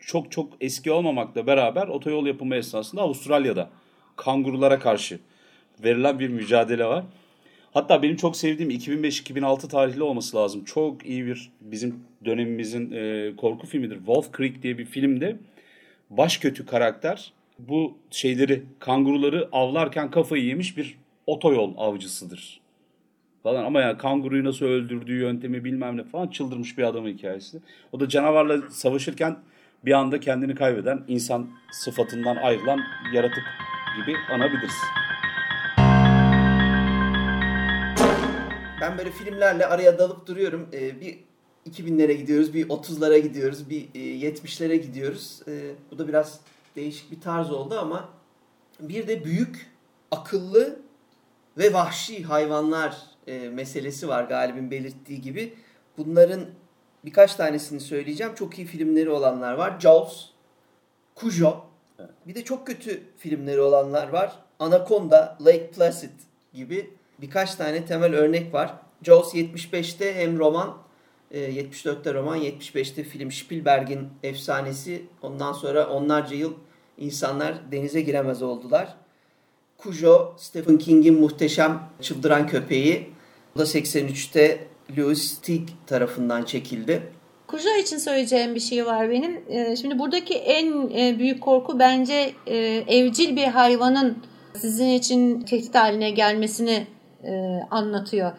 çok çok eski olmamakla beraber otoyol yapımı esnasında Avustralya'da kangurulara karşı verilen bir mücadele var. Hatta benim çok sevdiğim 2005-2006 tarihli olması lazım. Çok iyi bir bizim dönemimizin e, korku filmidir. Wolf Creek diye bir filmde baş kötü karakter bu şeyleri kanguruları avlarken kafayı yemiş bir otoyol avcısıdır. Falan ama yani kanguruyu nasıl öldürdüğü yöntemi bilmem ne falan çıldırmış bir adamın hikayesi. O da canavarla savaşırken bir anda kendini kaybeden insan sıfatından ayrılan yaratık gibi anabiliriz. Ben böyle filmlerle araya dalıp duruyorum. Ee, bir 2000'lere gidiyoruz, bir 30'lara gidiyoruz, bir 70'lere gidiyoruz. Ee, bu da biraz değişik bir tarz oldu ama bir de büyük, akıllı ve vahşi hayvanlar e, meselesi var Galip'in belirttiği gibi. Bunların birkaç tanesini söyleyeceğim. Çok iyi filmleri olanlar var. Jaws, Cujo. Bir de çok kötü filmleri olanlar var. Anaconda, Lake Placid gibi birkaç tane temel örnek var. Jaws 75'te hem roman, 74'te e, roman, 75'te film Spielberg'in efsanesi. Ondan sonra onlarca yıl insanlar denize giremez oldular. Cujo, Stephen King'in muhteşem Çıldıran Köpeği. Bu da 83'te Louis Stig tarafından çekildi. Cujo için söyleyeceğim bir şey var benim. E, şimdi buradaki en e, büyük korku bence evcil bir hayvanın sizin için tehdit haline gelmesini anlatıyor.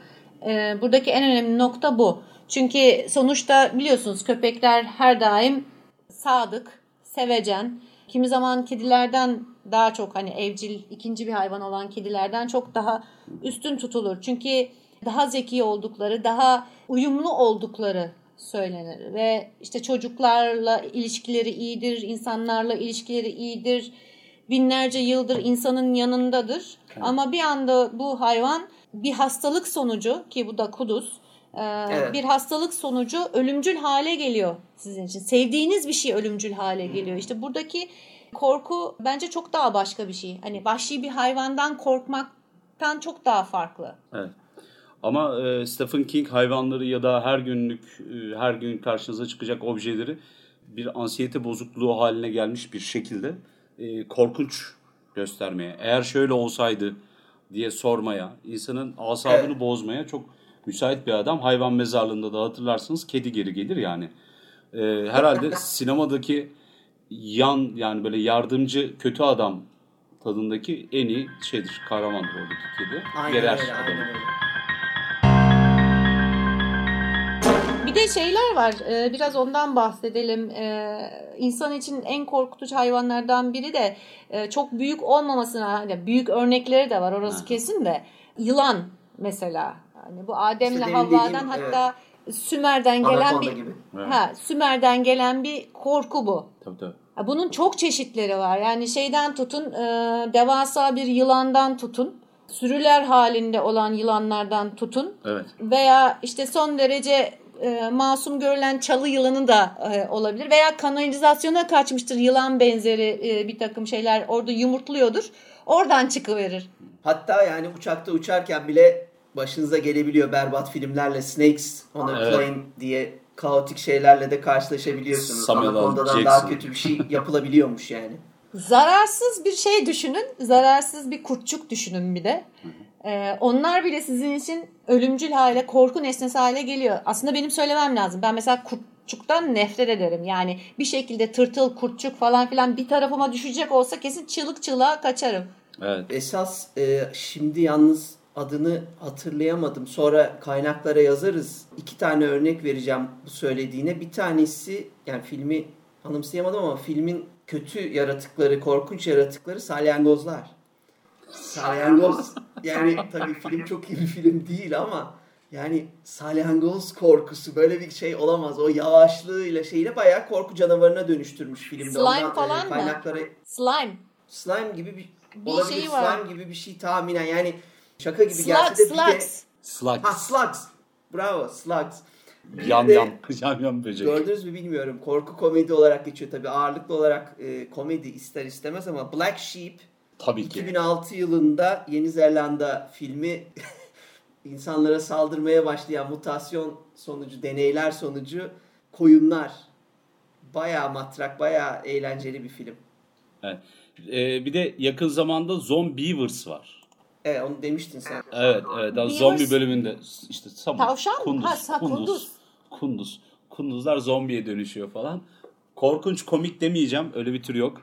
Buradaki en önemli nokta bu. Çünkü sonuçta biliyorsunuz köpekler her daim sadık, sevecen, kimi zaman kedilerden daha çok hani evcil ikinci bir hayvan olan kedilerden çok daha üstün tutulur. Çünkü daha zeki oldukları, daha uyumlu oldukları söylenir ve işte çocuklarla ilişkileri iyidir, insanlarla ilişkileri iyidir. Binlerce yıldır insanın yanındadır. Evet. Ama bir anda bu hayvan bir hastalık sonucu ki bu da kuduz ee, evet. bir hastalık sonucu ölümcül hale geliyor sizin için. Sevdiğiniz bir şey ölümcül hale geliyor. İşte buradaki Korku bence çok daha başka bir şey. Hani vahşi bir hayvandan korkmaktan çok daha farklı. Evet. Ama e, Stephen King hayvanları ya da her günlük e, her gün karşınıza çıkacak objeleri bir ansiyete bozukluğu haline gelmiş bir şekilde e, korkunç göstermeye. Eğer şöyle olsaydı diye sormaya, insanın asabını Evet. bozmaya çok müsait bir adam. Hayvan mezarlığında da hatırlarsınız kedi geri gelir yani. E, herhalde sinemadaki yan yani böyle yardımcı kötü adam tadındaki en iyi şeydir. Kahramandır oradaki kedi. Aynen Gerer öyle, adamı. aynen öyle. Bir de şeyler var. e, Biraz ondan bahsedelim. E, İnsan için en korkutucu hayvanlardan biri de e, çok büyük olmamasına, hani büyük örnekleri de var orası Aha. kesin de. Yılan mesela. Hani bu Adem'le İşte Havva'dan dediğim, hatta Sümer'den gelen Anaconda bir gibi. Evet. ha Sümer'den gelen bir korku bu. Tabii tabii. Ha, Bunun çok çeşitleri var. Yani şeyden tutun, e, devasa bir yılandan tutun, sürüler halinde olan yılanlardan tutun Evet. veya işte son derece e, masum görülen çalı yılanı da e, olabilir veya kanalizasyona kaçmıştır yılan benzeri e, bir takım şeyler orada yumurtluyordur. Oradan çıkıverir. Hatta yani uçakta uçarken bile başınıza gelebiliyor berbat filmlerle Snakes on a Evet. Plane diye kaotik şeylerle de karşılaşabiliyorsunuz. Anaconda'dan daha kötü bir şey yapılabiliyormuş yani. Zararsız bir şey düşünün, zararsız bir kurtçuk düşünün bir de. Ee, onlar bile sizin için ölümcül hale, korku nesnesi hale geliyor. Aslında benim söylemem lazım. Ben mesela kurtçuktan nefret ederim. Yani bir şekilde tırtıl, kurtçuk falan filan bir tarafıma düşecek olsa kesin çığlık çığlığa kaçarım. Evet. Esas e, şimdi yalnız adını hatırlayamadım. Sonra kaynaklara yazarız. İki tane örnek vereceğim bu söylediğine. Bir tanesi yani filmi anımsayamadım ama filmin kötü yaratıkları, korkunç yaratıkları salyangozlar. Salyangoz yani tabii film çok iyi bir film değil ama yani salyangoz korkusu böyle bir şey olamaz. O yavaşlığıyla şeyle bayağı korku canavarına dönüştürmüş filmde. Slime Ondan, e, falan mı? kaynaklara Slime. slime gibi bir, Bir olabilir. şey var. Slime gibi bir şey tahminen yani şaka gibi gelse Slugs, de bir de slugs. Slug. ha slugs. Bravo slugs. Yam yam. Yam yam böcek. Gördünüz mü bilmiyorum. Korku komedi olarak geçiyor tabii. Ağırlıklı olarak e, komedi ister istemez ama Black Sheep Tabii ki. 2006 yılında Yeni Zelanda filmi insanlara saldırmaya başlayan mutasyon sonucu, deneyler sonucu koyunlar. Bayağı matrak, bayağı eğlenceli bir film. Evet. Ee, bir de yakın zamanda Zombievers var. Evet onu demiştin sen. Evet, evet. Daha zombi bölümünde işte tam Tavşan mı? kunduz, Ha, kunduz. kunduz. Kunduzlar zombiye dönüşüyor falan. Korkunç komik demeyeceğim. Öyle bir tür yok.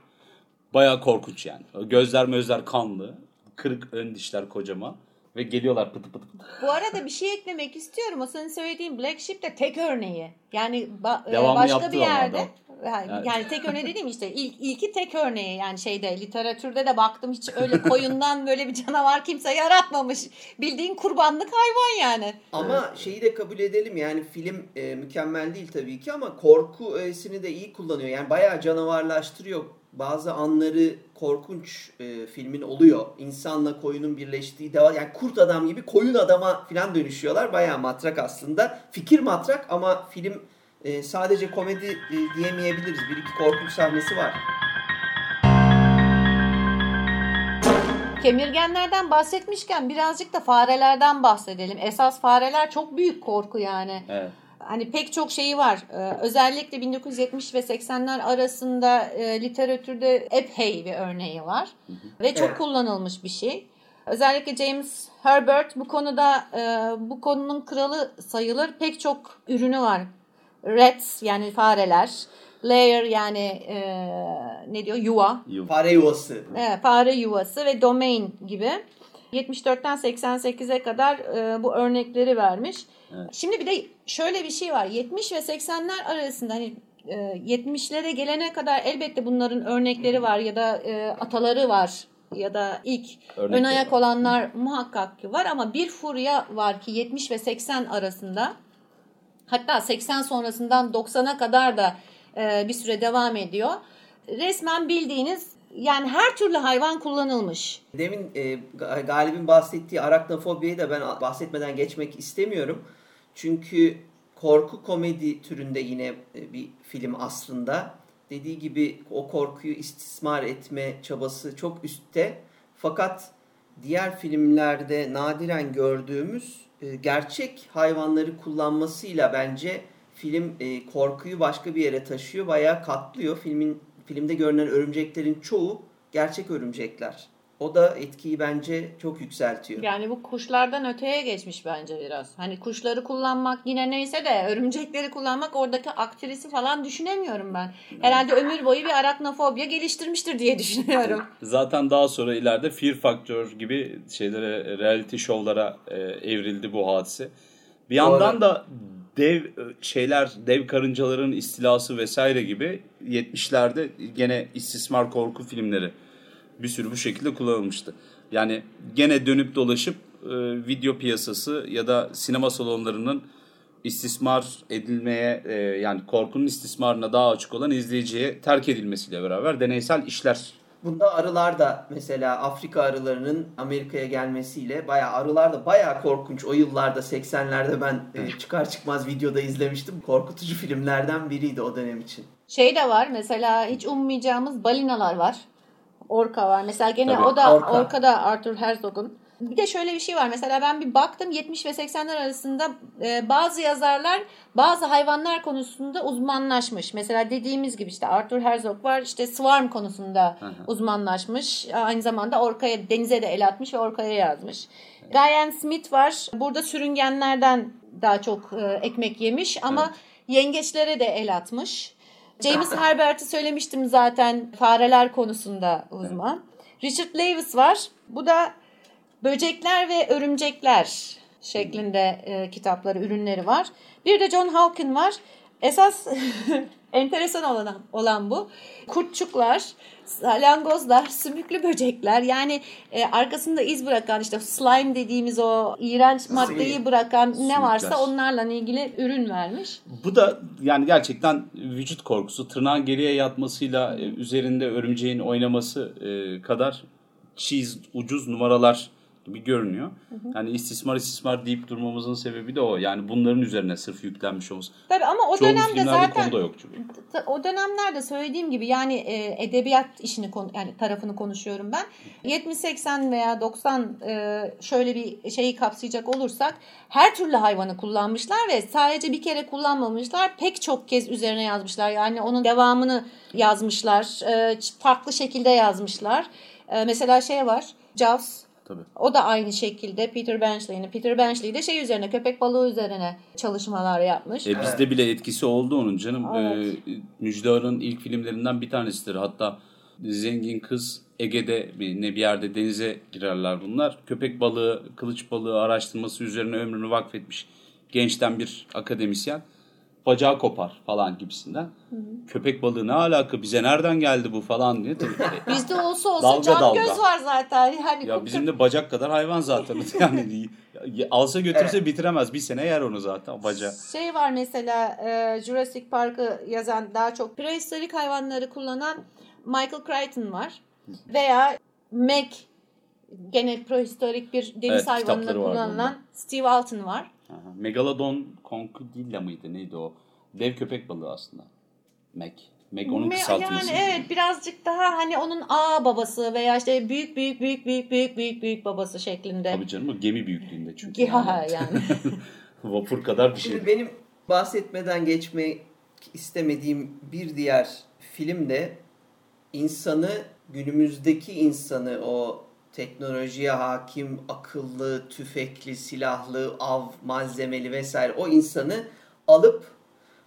Bayağı korkunç yani. Gözler mözler kanlı. Kırık ön dişler kocaman. Ve geliyorlar pıtı pıtı pıtı. Bu arada bir şey eklemek istiyorum. O senin söylediğin Black Sheep de tek örneği. Yani ba- e, Devamlı başka bir ama yerde. adam. Yani, yani tek örneği dediğim işte ilk ilki tek örneği yani şeyde literatürde de baktım hiç öyle koyundan böyle bir canavar kimse yaratmamış. Bildiğin kurbanlık hayvan yani. Ama şeyi de kabul edelim yani film e, mükemmel değil tabii ki ama korku öğesini de iyi kullanıyor. Yani bayağı canavarlaştırıyor. Bazı anları korkunç e, filmin oluyor. İnsanla koyunun birleştiği deva yani kurt adam gibi koyun adama falan dönüşüyorlar. Bayağı matrak aslında. Fikir matrak ama film e, sadece komedi e, diyemeyebiliriz. Bir iki korkunç sahnesi var. Kemirgenlerden bahsetmişken birazcık da farelerden bahsedelim. Esas fareler çok büyük korku yani. Evet. Hani pek çok şeyi var. Ee, özellikle 1970 ve 80'ler arasında e, literatürde epey bir örneği var. Ve çok Evet. kullanılmış bir şey. Özellikle James Herbert bu konuda e, bu konunun kralı sayılır. Pek çok ürünü var. Rats yani fareler. Layer yani e, ne diyor yuva. Fare yuvası. Evet, fare yuvası ve domain gibi. 74'ten 88'e kadar e, bu örnekleri vermiş. Evet. Şimdi bir de şöyle bir şey var. 70 ve 80'ler arasında hani e, 70'lere gelene kadar elbette bunların örnekleri var ya da e, ataları var ya da ilk ön ayak var. olanlar muhakkak ki var ama bir furya var ki 70 ve 80 arasında hatta 80 sonrasından 90'a kadar da e, bir süre devam ediyor. Resmen bildiğiniz yani her türlü hayvan kullanılmış. Demin e, Ga- Galip'in bahsettiği araknofobiyi de ben bahsetmeden geçmek istemiyorum. Çünkü korku komedi türünde yine e, bir film aslında. dediği gibi o korkuyu istismar etme çabası çok üstte. Fakat diğer filmlerde nadiren gördüğümüz e, gerçek hayvanları kullanmasıyla bence film e, korkuyu başka bir yere taşıyor. Bayağı katlıyor. Filmin filmde görünen örümceklerin çoğu gerçek örümcekler. O da etkiyi bence çok yükseltiyor. Yani bu kuşlardan öteye geçmiş bence biraz. Hani kuşları kullanmak yine neyse de örümcekleri kullanmak oradaki aktrisi falan düşünemiyorum ben. Herhalde ömür boyu bir araknofobya geliştirmiştir diye düşünüyorum. Zaten daha sonra ileride Fear Factor gibi şeylere, reality şovlara e, evrildi bu hadise. Bir yandan Doğru. da dev e, şeyler, dev karıncaların istilası vesaire gibi 70'lerde gene istismar korku filmleri bir sürü bu şekilde kullanılmıştı. Yani gene dönüp dolaşıp e, video piyasası ya da sinema salonlarının istismar edilmeye e, yani korkunun istismarına daha açık olan izleyiciye terk edilmesiyle beraber deneysel işler Bunda arılar da mesela Afrika arılarının Amerika'ya gelmesiyle bayağı arılar da bayağı korkunç. O yıllarda 80'lerde ben e, çıkar çıkmaz videoda izlemiştim. Korkutucu filmlerden biriydi o dönem için. Şey de var mesela hiç ummayacağımız balinalar var. Orka var. Mesela gene Tabii, o da Orka. Orka. da Arthur Herzog'un. Bir de şöyle bir şey var. Mesela ben bir baktım 70 ve 80'ler arasında e, bazı yazarlar bazı hayvanlar konusunda uzmanlaşmış. Mesela dediğimiz gibi işte Arthur Herzog var. işte Swarm konusunda uzmanlaşmış. Aynı zamanda Orka'ya denize de el atmış ve Orka'ya yazmış. Ryan Smith var. Burada sürüngenlerden daha çok e, ekmek yemiş ama yengeçlere de el atmış. James Herbert'i söylemiştim zaten fareler konusunda uzman. Richard Lewis var. Bu da böcekler ve örümcekler şeklinde e, kitapları, ürünleri var. Bir de John Hawkin var. Esas enteresan olan, olan bu. Kurtçuklar, salyangozlar, sümüklü böcekler yani e, arkasında iz bırakan işte slime dediğimiz o iğrenç maddeyi bırakan ne Sümükler. varsa onlarla ilgili ürün vermiş. Bu da yani gerçekten vücut korkusu, tırnağın geriye yatmasıyla e, üzerinde örümceğin oynaması e, kadar cheese, ucuz numaralar gibi görünüyor. Yani istismar istismar deyip durmamızın sebebi de o. Yani bunların üzerine sırf yüklenmiş olması. Tabii ama o Çoğu dönemde zaten yok çünkü. O dönemlerde söylediğim gibi yani e, edebiyat işini konu- yani tarafını konuşuyorum ben. 70 80 veya 90 e, şöyle bir şeyi kapsayacak olursak her türlü hayvanı kullanmışlar ve sadece bir kere kullanmamışlar. Pek çok kez üzerine yazmışlar. Yani onun devamını yazmışlar. E, farklı şekilde yazmışlar. E, mesela şey var. Jaws Tabii. o da aynı şekilde Peter Benchley'in. Peter Benchley de şey üzerine köpek balığı üzerine çalışmalar yapmış. E, bizde bile etkisi oldu onun canım. Evet. E, Müjdar'ın ilk filmlerinden bir tanesidir. Hatta zengin kız Ege'de bir, ne bir yerde denize girerler bunlar. Köpek balığı, kılıç balığı araştırması üzerine ömrünü vakfetmiş gençten bir akademisyen. Bacağı kopar falan gibisinden. Köpek balığı ne alaka bize nereden geldi bu falan diye. Tabii, Bizde olsa olsa Dalga can dalga. göz var zaten. Yani ya bizim de bacak kadar hayvan zaten. Yani ya- alsa götürse bitiremez. Bir sene yer onu zaten bacağı. şey var mesela e, Jurassic Park'ı yazan daha çok prehistorik hayvanları kullanan Michael Crichton var. Veya Meg gene prehistorik bir deniz Evet, vardı kullanılan Steve Alton var. Aha. Megalodon Concudilla mıydı neydi o? Dev köpek balığı aslında. Meg. Meg onun Me- kısaltması. Yani evet birazcık daha hani onun A babası veya işte büyük büyük büyük büyük büyük büyük büyük babası şeklinde. Tabii canım o gemi büyüklüğünde çünkü. Ha yani. Vapur kadar bir şey. Şimdi benim bahsetmeden geçmek istemediğim bir diğer film de insanı günümüzdeki insanı o teknolojiye hakim akıllı, tüfekli, silahlı, av malzemeli vesaire o insanı alıp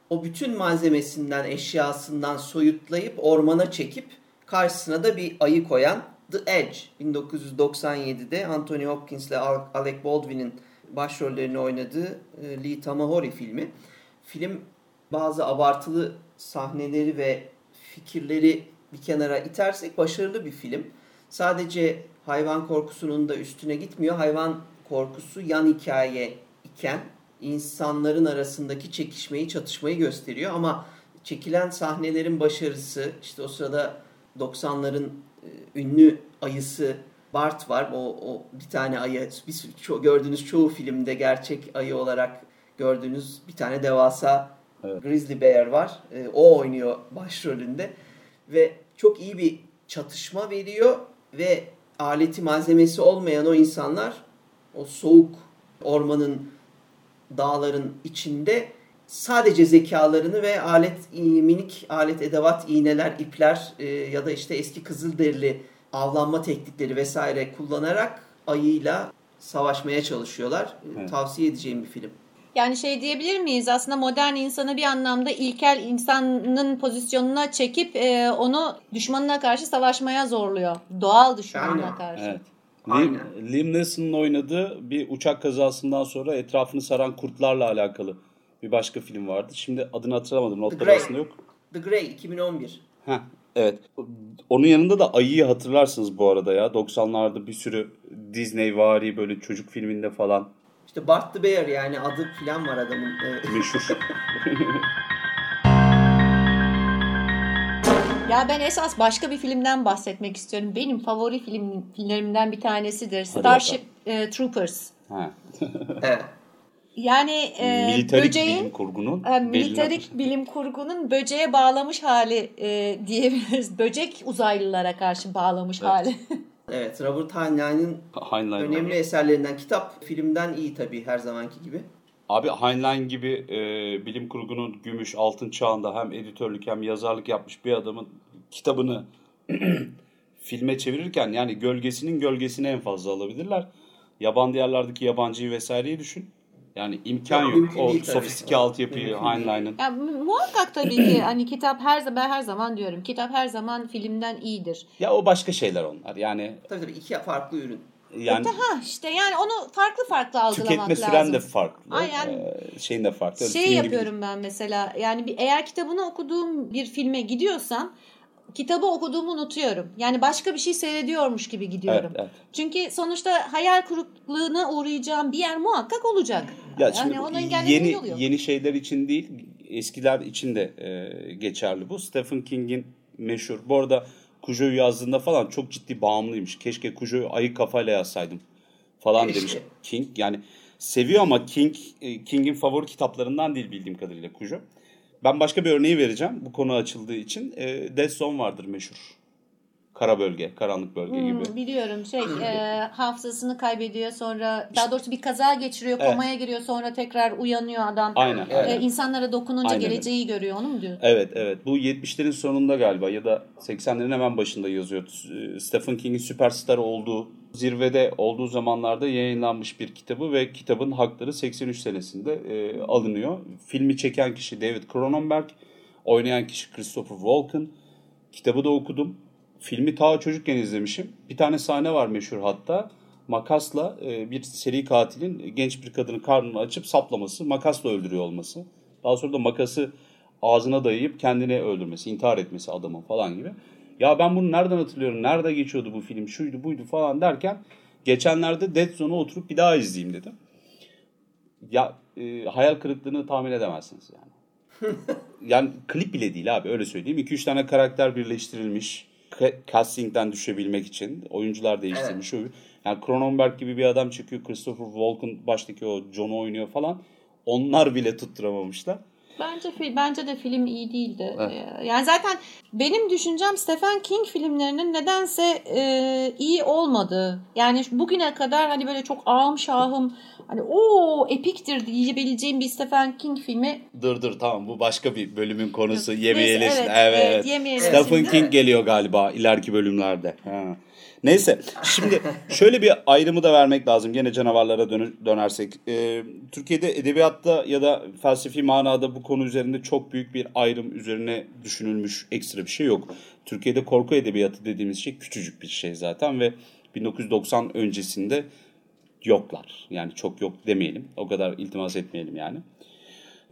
o bütün malzemesinden, eşyasından soyutlayıp ormana çekip karşısına da bir ayı koyan The Edge 1997'de Anthony Hopkins ile Al- Alec Baldwin'in başrollerini oynadığı e, Lee Tamahori filmi. Film bazı abartılı sahneleri ve fikirleri bir kenara itersek başarılı bir film. Sadece hayvan korkusunun da üstüne gitmiyor. Hayvan korkusu yan hikaye iken insanların arasındaki çekişmeyi, çatışmayı gösteriyor. Ama çekilen sahnelerin başarısı, işte o sırada 90'ların e, ünlü ayısı Bart var. O, o bir tane ayı, bir sürü- ço- gördüğünüz çoğu filmde gerçek ayı olarak gördüğünüz bir tane devasa Evet. Grizzly Bear var. E, o oynuyor başrolünde. Ve çok iyi bir çatışma veriyor ve aleti malzemesi olmayan o insanlar o soğuk ormanın dağların içinde sadece zekalarını ve alet minik alet edevat iğneler ipler e, ya da işte eski kızılderili avlanma teknikleri vesaire kullanarak ayıyla savaşmaya çalışıyorlar. Evet. Tavsiye edeceğim bir film. Yani şey diyebilir miyiz aslında modern insanı bir anlamda ilkel insanın pozisyonuna çekip e, onu düşmanına karşı savaşmaya zorluyor. Doğal düşmanına Aynen. karşı. Evet. Liam, Liam Neeson'ın oynadığı bir uçak kazasından sonra etrafını saran kurtlarla alakalı bir başka film vardı. Şimdi adını hatırlamadım. Notlar arasında yok. The Grey 2011. Heh, evet. Onun yanında da Ayı'yı hatırlarsınız bu arada ya. 90'larda bir sürü Disney vari böyle çocuk filminde falan. İşte Bart the Bear yani adı falan var adamın. Meşhur. Ya ben esas başka bir filmden bahsetmek istiyorum. Benim favori filmlerimden bir tanesidir. Starship e, Troopers. Ha. evet. Yani e, militarik böceğin, bilim kurgunun e, militarik bilim kurgunun böceğe bağlamış hali e, diyebiliriz. Böcek uzaylılara karşı bağlamış evet. hali. evet, Robert Heinlein'in önemli var. eserlerinden kitap filmden iyi tabii her zamanki gibi. Abi Heinlein gibi e, bilim kurgunun gümüş altın çağında hem editörlük hem yazarlık yapmış bir adamın kitabını filme çevirirken yani gölgesinin gölgesini en fazla alabilirler. Yaban diyarlardaki yabancıyı vesaireyi düşün. Yani imkan yok. yok. O sofistike altyapıyı Heinlein'in. Ya, muhakkak tabii ki hani kitap her zaman ben her zaman diyorum. Kitap her zaman filmden iyidir. Ya o başka şeyler onlar. Yani Tabii tabii iki farklı ürün. Yani ha işte yani onu farklı farklı algılamak lazım. Tüketme süren de farklı. Aynen. Ee, şeyin de farklı. Şey Film yapıyorum gibi. ben mesela yani bir, eğer kitabını okuduğum bir filme gidiyorsam kitabı okuduğumu unutuyorum. Yani başka bir şey seyrediyormuş gibi gidiyorum. Evet, evet. Çünkü sonuçta hayal kırıklığına uğrayacağım bir yer muhakkak olacak. Ya yani şimdi onu yeni yeni şeyler için değil, eskiler için de e, geçerli bu. Stephen King'in meşhur. Bu arada Cujo'yu yazdığında falan çok ciddi bağımlıymış. Keşke Cujo'yu ayı kafayla yazsaydım falan Keşke. demiş King. Yani seviyor ama King e, King'in favori kitaplarından değil bildiğim kadarıyla Cujo. Ben başka bir örneği vereceğim bu konu açıldığı için. E, Dead Zone vardır meşhur. Kara bölge, karanlık bölge hmm, gibi. Biliyorum şey e, hafızasını kaybediyor sonra daha doğrusu bir kaza geçiriyor evet. komaya giriyor sonra tekrar uyanıyor adam. Aynen. E, aynen. insanlara dokununca aynen. geleceği görüyor onu mu diyor? Evet evet bu 70'lerin sonunda galiba ya da 80'lerin hemen başında yazıyor. E, Stephen King'in süperstar olduğu zirvede olduğu zamanlarda yayınlanmış bir kitabı ve kitabın hakları 83 senesinde e, alınıyor. Filmi çeken kişi David Cronenberg, oynayan kişi Christopher Walken. Kitabı da okudum. Filmi ta çocukken izlemişim. Bir tane sahne var meşhur hatta. Makasla e, bir seri katilin genç bir kadının karnını açıp saplaması, makasla öldürüyor olması. Daha sonra da makası ağzına dayayıp kendini öldürmesi, intihar etmesi adamın falan gibi. Ya ben bunu nereden hatırlıyorum, nerede geçiyordu bu film, şuydu buydu falan derken geçenlerde Dead Zone'u oturup bir daha izleyeyim dedim. Ya e, hayal kırıklığını tahmin edemezsiniz yani. yani klip bile değil abi öyle söyleyeyim. 2-3 tane karakter birleştirilmiş castingden düşebilmek için oyuncular değiştirmiş. Evet. Yani Cronenberg gibi bir adam çıkıyor. Christopher Walken baştaki o John'u oynuyor falan. Onlar bile tutturamamışlar. Bence bence de film iyi değildi. Evet. Ee, yani zaten benim düşüncem Stephen King filmlerinin nedense e, iyi olmadı. Yani bugüne kadar hani böyle çok ağım şahım hani o epiktir diyebileceğim bir Stephen King filmi. Dur dur tamam bu başka bir bölümün konusu. Yemeyelim. Evet, evet, evet. Stephen King geliyor galiba ileriki bölümlerde. Ha. Neyse şimdi şöyle bir ayrımı da vermek lazım. Gene canavarlara dönersek. Ee, Türkiye'de edebiyatta ya da felsefi manada bu konu üzerinde çok büyük bir ayrım üzerine düşünülmüş ekstra bir şey yok. Türkiye'de korku edebiyatı dediğimiz şey küçücük bir şey zaten ve 1990 öncesinde yoklar. Yani çok yok demeyelim. O kadar iltimas etmeyelim yani.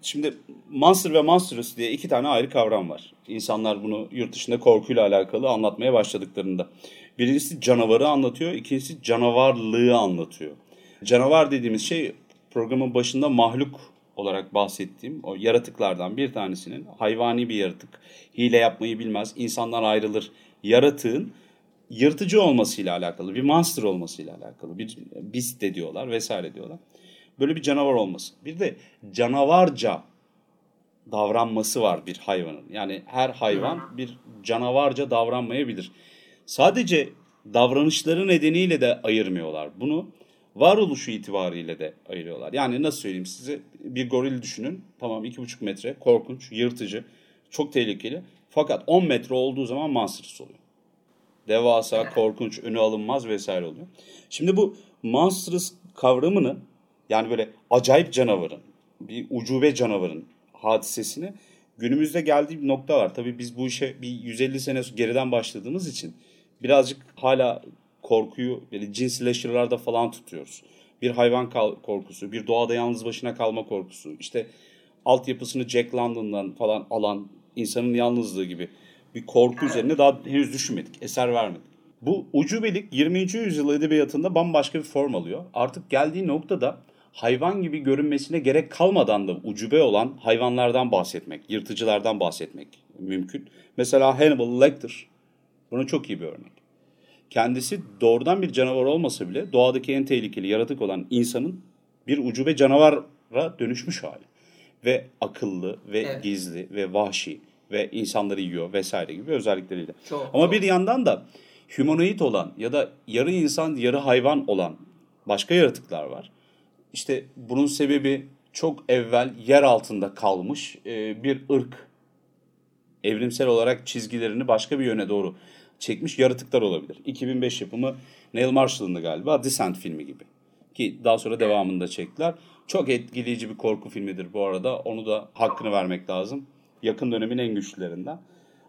Şimdi Monster ve Monstrous diye iki tane ayrı kavram var. İnsanlar bunu yurt dışında korkuyla alakalı anlatmaya başladıklarında. Birincisi canavarı anlatıyor, ikincisi canavarlığı anlatıyor. Canavar dediğimiz şey programın başında mahluk olarak bahsettiğim o yaratıklardan bir tanesinin hayvani bir yaratık, hile yapmayı bilmez, insanlar ayrılır yaratığın yırtıcı olmasıyla alakalı, bir monster olmasıyla alakalı, bir beast de diyorlar vesaire diyorlar. Böyle bir canavar olması. Bir de canavarca davranması var bir hayvanın. Yani her hayvan bir canavarca davranmayabilir. Sadece davranışları nedeniyle de ayırmıyorlar. Bunu varoluşu itibariyle de ayırıyorlar. Yani nasıl söyleyeyim size bir goril düşünün. Tamam 2,5 metre korkunç, yırtıcı, çok tehlikeli. Fakat 10 metre olduğu zaman monstrous oluyor. Devasa, korkunç, önü alınmaz vesaire oluyor. Şimdi bu monstrous kavramını yani böyle acayip canavarın, bir ucube canavarın hadisesini günümüzde geldiği bir nokta var. Tabii biz bu işe bir 150 sene geriden başladığımız için birazcık hala korkuyu böyle cin falan tutuyoruz. Bir hayvan korkusu, bir doğada yalnız başına kalma korkusu, işte altyapısını Jack London'dan falan alan insanın yalnızlığı gibi bir korku üzerine daha henüz düşünmedik, eser vermedik. Bu ucubelik 20. yüzyıl edebiyatında bambaşka bir form alıyor. Artık geldiği noktada hayvan gibi görünmesine gerek kalmadan da ucube olan hayvanlardan bahsetmek, yırtıcılardan bahsetmek mümkün. Mesela Hannibal Lecter buna çok iyi bir örnek. Kendisi doğrudan bir canavar olmasa bile doğadaki en tehlikeli yaratık olan insanın bir ucube canavara dönüşmüş hali. Ve akıllı ve evet. gizli ve vahşi ve insanları yiyor vesaire gibi özellikleriyle. Çok, Ama çok. bir yandan da humanoid olan ya da yarı insan yarı hayvan olan başka yaratıklar var. İşte bunun sebebi çok evvel yer altında kalmış bir ırk evrimsel olarak çizgilerini başka bir yöne doğru çekmiş yaratıklar olabilir. 2005 yapımı Neil Marshall'ın galiba Descent filmi gibi. Ki daha sonra devamında çektiler. Çok etkileyici bir korku filmidir bu arada. Onu da hakkını vermek lazım. Yakın dönemin en güçlülerinden.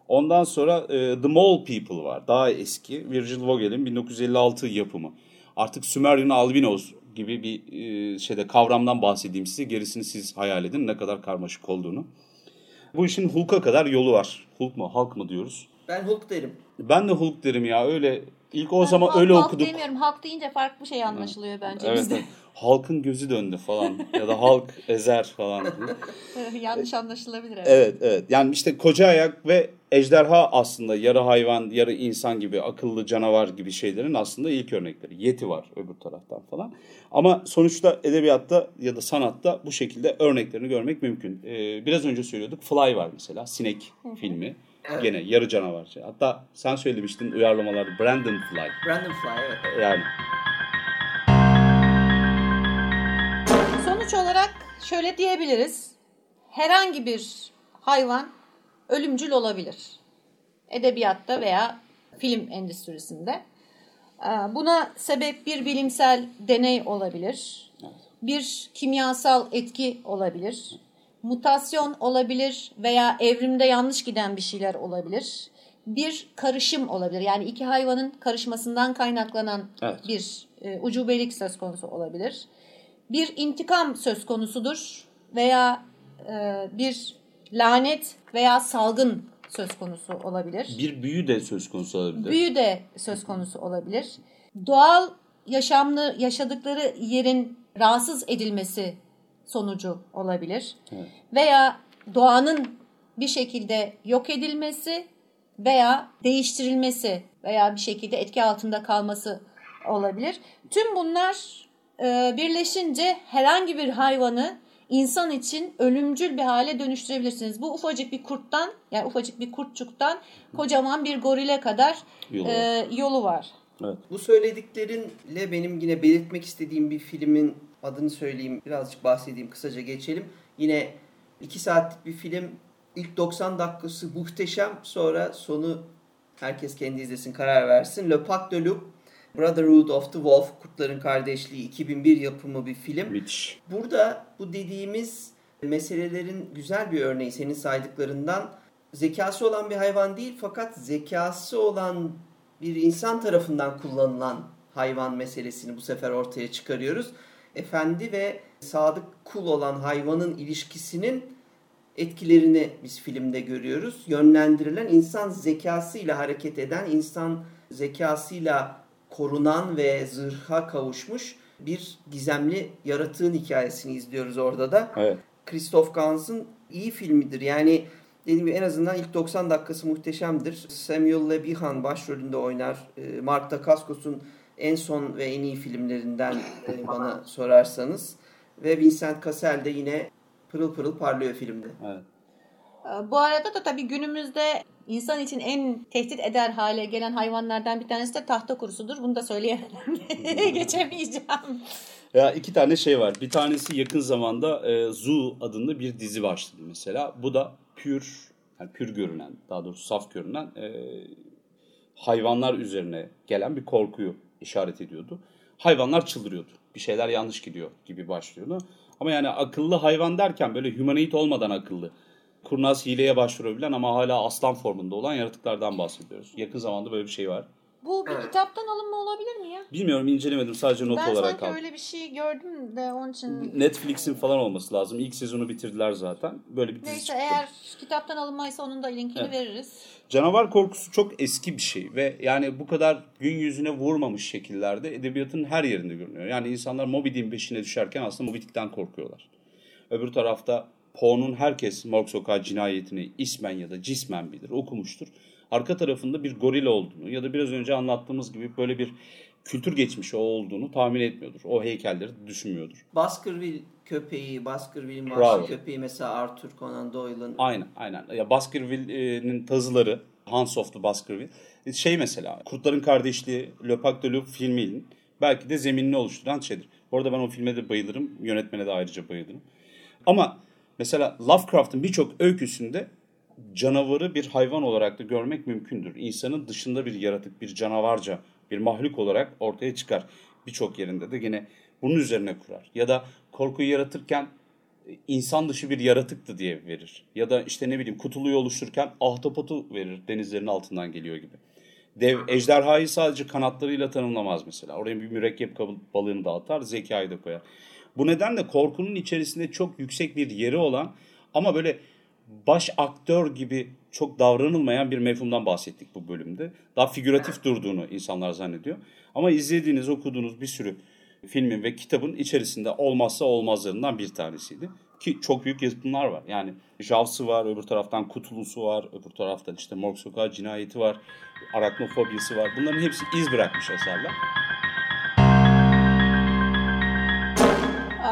Ondan sonra e, The Mole People var. Daha eski. Virgil Vogel'in 1956 yapımı. Artık Sumerian Albinos gibi bir e, şeyde kavramdan bahsedeyim size. Gerisini siz hayal edin ne kadar karmaşık olduğunu. Bu işin Hulk'a kadar yolu var. Hulk mu, Hulk mı diyoruz? Ben Hulk derim. Ben de Hulk derim ya. Öyle ilk o ben zaman Hulk, öyle Hulk okuduk. demiyorum. Hulk deyince farklı şey anlaşılıyor bence evet, bizde. Evet. Halkın gözü döndü falan ya da halk ezer falan. Yanlış anlaşılabilir. Evet. evet evet. Yani işte koca ayak ve ejderha aslında yarı hayvan, yarı insan gibi akıllı canavar gibi şeylerin aslında ilk örnekleri. Yeti var öbür taraftan falan. Ama sonuçta edebiyatta ya da sanatta bu şekilde örneklerini görmek mümkün. Ee, biraz önce söylüyorduk. Fly var mesela. Sinek filmi. Evet. Gene yarı canavar. Hatta sen söylemiştin uyarlamalarda Brandon Fly. Brandon Fly evet. Yani Sonuç olarak şöyle diyebiliriz. Herhangi bir hayvan ölümcül olabilir. Edebiyatta veya film endüstrisinde. Ee, buna sebep bir bilimsel deney olabilir. Bir kimyasal etki olabilir. Mutasyon olabilir veya evrimde yanlış giden bir şeyler olabilir. Bir karışım olabilir. Yani iki hayvanın karışmasından kaynaklanan evet. bir e, ucubelik söz konusu olabilir bir intikam söz konusudur veya e, bir lanet veya salgın söz konusu olabilir. Bir büyü de söz konusu olabilir. Büyü de söz konusu olabilir. Doğal yaşamlı yaşadıkları yerin rahatsız edilmesi sonucu olabilir. Evet. Veya doğanın bir şekilde yok edilmesi veya değiştirilmesi veya bir şekilde etki altında kalması olabilir. Tüm bunlar e, birleşince herhangi bir hayvanı insan için ölümcül bir hale dönüştürebilirsiniz. Bu ufacık bir kurttan yani ufacık bir kurtçuktan kocaman bir gorile kadar yolu, e, yolu var. Evet. Bu söylediklerinle benim yine belirtmek istediğim bir filmin adını söyleyeyim. Birazcık bahsedeyim kısaca geçelim. Yine 2 saatlik bir film. İlk 90 dakikası muhteşem. Sonra sonu herkes kendi izlesin karar versin. Le Pac de Loup Brotherhood of the Wolf, Kurtların Kardeşliği 2001 yapımı bir film. Müthiş. Burada bu dediğimiz meselelerin güzel bir örneği senin saydıklarından zekası olan bir hayvan değil fakat zekası olan bir insan tarafından kullanılan hayvan meselesini bu sefer ortaya çıkarıyoruz. Efendi ve sadık kul olan hayvanın ilişkisinin etkilerini biz filmde görüyoruz. Yönlendirilen insan zekasıyla hareket eden, insan zekasıyla korunan ve zırha kavuşmuş bir gizemli yaratığın hikayesini izliyoruz orada da. Evet. Christoph Gans'ın iyi filmidir. Yani dediğim gibi en azından ilk 90 dakikası muhteşemdir. Samuel Le Bihan başrolünde oynar. Ee, Mark Dacascos'un en son ve en iyi filmlerinden e, bana sorarsanız. Ve Vincent Cassel de yine pırıl pırıl parlıyor filmde. Evet. Ee, Bu arada da tabii günümüzde insan için en tehdit eder hale gelen hayvanlardan bir tanesi de tahta kurusudur. Bunu da söyleyemem. Geçemeyeceğim. Ya iki tane şey var. Bir tanesi yakın zamanda e, Zoo adında bir dizi başladı mesela. Bu da pür, yani pür görünen, daha doğrusu saf görünen e, hayvanlar üzerine gelen bir korkuyu işaret ediyordu. Hayvanlar çıldırıyordu. Bir şeyler yanlış gidiyor gibi başlıyordu. Ama yani akıllı hayvan derken böyle humanoid olmadan akıllı. Kurnaz hileye başvurabilen ama hala aslan formunda olan yaratıklardan bahsediyoruz. Yakın zamanda böyle bir şey var. Bu bir Evet. kitaptan alınma olabilir mi ya? Bilmiyorum incelemedim sadece not ben olarak sanki aldım. öyle bir şey gördüm de onun için. Netflix'in falan olması lazım. İlk sezonu bitirdiler zaten. Böyle bir dizi Neyse çıktı. eğer kitaptan alınmaysa onun da linkini Evet. veririz. Canavar korkusu çok eski bir şey ve yani bu kadar gün yüzüne vurmamış şekillerde edebiyatın her yerinde görünüyor. Yani insanlar Moby Dick'in peşine düşerken aslında Moby Dick'ten korkuyorlar. Öbür tarafta Poe'nun herkes Morg Sokağı cinayetini ismen ya da cismen bilir, okumuştur. Arka tarafında bir goril olduğunu ya da biraz önce anlattığımız gibi böyle bir kültür geçmişi olduğunu tahmin etmiyordur. O heykelleri düşünmüyordur. Baskerville köpeği, Baskerville'in vahşi köpeği mesela Arthur Conan Doyle'ın Aynen aynen. Ya Baskerville'nin tazıları Hans of the Baskerville. Şey mesela Kurtların Kardeşliği Le Pacte de Loup filminin belki de zeminini oluşturan şeydir. Bu arada ben o filme de bayılırım. Yönetmene de ayrıca bayılırım. Ama mesela Lovecraft'ın birçok öyküsünde canavarı bir hayvan olarak da görmek mümkündür. İnsanın dışında bir yaratık, bir canavarca, bir mahluk olarak ortaya çıkar. Birçok yerinde de yine bunun üzerine kurar. Ya da korkuyu yaratırken insan dışı bir yaratıktı diye verir. Ya da işte ne bileyim kutuluyu oluştururken ahtapotu verir denizlerin altından geliyor gibi. Dev ejderhayı sadece kanatlarıyla tanımlamaz mesela. Oraya bir mürekkep balığını da atar, zekayı da koyar. Bu nedenle korkunun içerisinde çok yüksek bir yeri olan ama böyle baş aktör gibi çok davranılmayan bir mefhumdan bahsettik bu bölümde. Daha figüratif durduğunu insanlar zannediyor. Ama izlediğiniz, okuduğunuz bir sürü filmin ve kitabın içerisinde olmazsa olmazlarından bir tanesiydi. Ki çok büyük yapımlar var. Yani Jaws'ı var, öbür taraftan Kutulusu var, öbür taraftan işte Morg Sokağı Cinayeti var, Arachnofobiyası var. Bunların hepsi iz bırakmış eserler.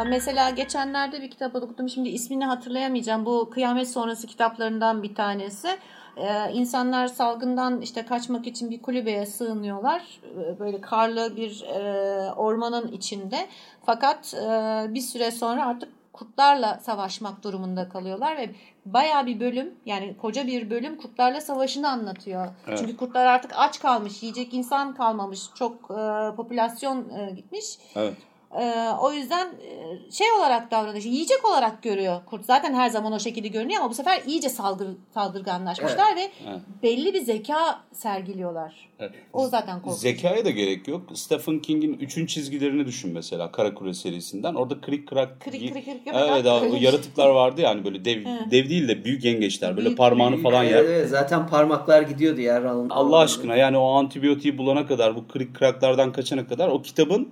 Mesela geçenlerde bir kitap okudum. Şimdi ismini hatırlayamayacağım. Bu kıyamet sonrası kitaplarından bir tanesi. Ee, insanlar salgından işte kaçmak için bir kulübeye sığınıyorlar. Ee, Böyle karlı bir e, ormanın içinde. Fakat e, bir süre sonra artık kurtlarla savaşmak durumunda kalıyorlar ve bayağı bir bölüm yani koca bir bölüm kurtlarla savaşını anlatıyor. Evet. Çünkü kurtlar artık aç kalmış, yiyecek insan kalmamış, çok e, popülasyon e, gitmiş. Evet. Ee, o yüzden e, şey olarak davranış, yiyecek olarak görüyor kurt. Zaten her zaman o şekilde görünüyor ama bu sefer iyice salgır, saldırganlaşmışlar ve Evet. belli bir zeka sergiliyorlar. Evet. O zaten korkunç. Zekaya da gerek yok. Stephen King'in üçün çizgilerini düşün mesela Karakure serisinden. Orada krik krak Krik krik krik Evet, o yaratıklar vardı yani böyle dev dev değil de büyük yengeçler böyle Büyük, parmağını büyük. falan Evet, yer. evet, zaten parmaklar gidiyordu yer alın. Allah aşkına yani o antibiyotiği bulana kadar bu krik kraklardan kaçana kadar o kitabın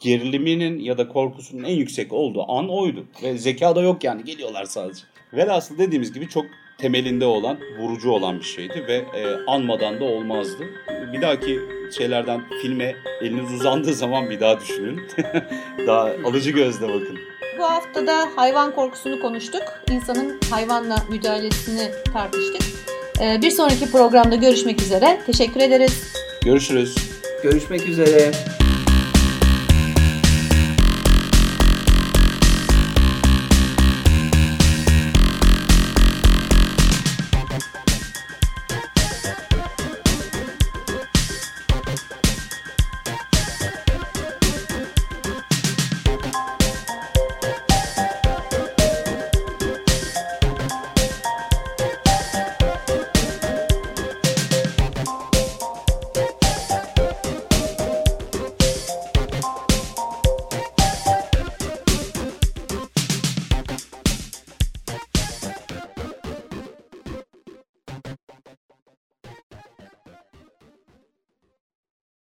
geriliminin ya da korkusunun en yüksek olduğu an oydu. Ve zeka da yok yani geliyorlar sadece. Velhasıl dediğimiz gibi çok temelinde olan, vurucu olan bir şeydi ve e, anmadan da olmazdı. Bir dahaki şeylerden filme eliniz uzandığı zaman bir daha düşünün. daha alıcı gözle bakın. Bu hafta da hayvan korkusunu konuştuk. İnsanın hayvanla müdahalesini tartıştık. Ee, bir sonraki programda görüşmek üzere. Teşekkür ederiz. Görüşürüz. Görüşmek üzere.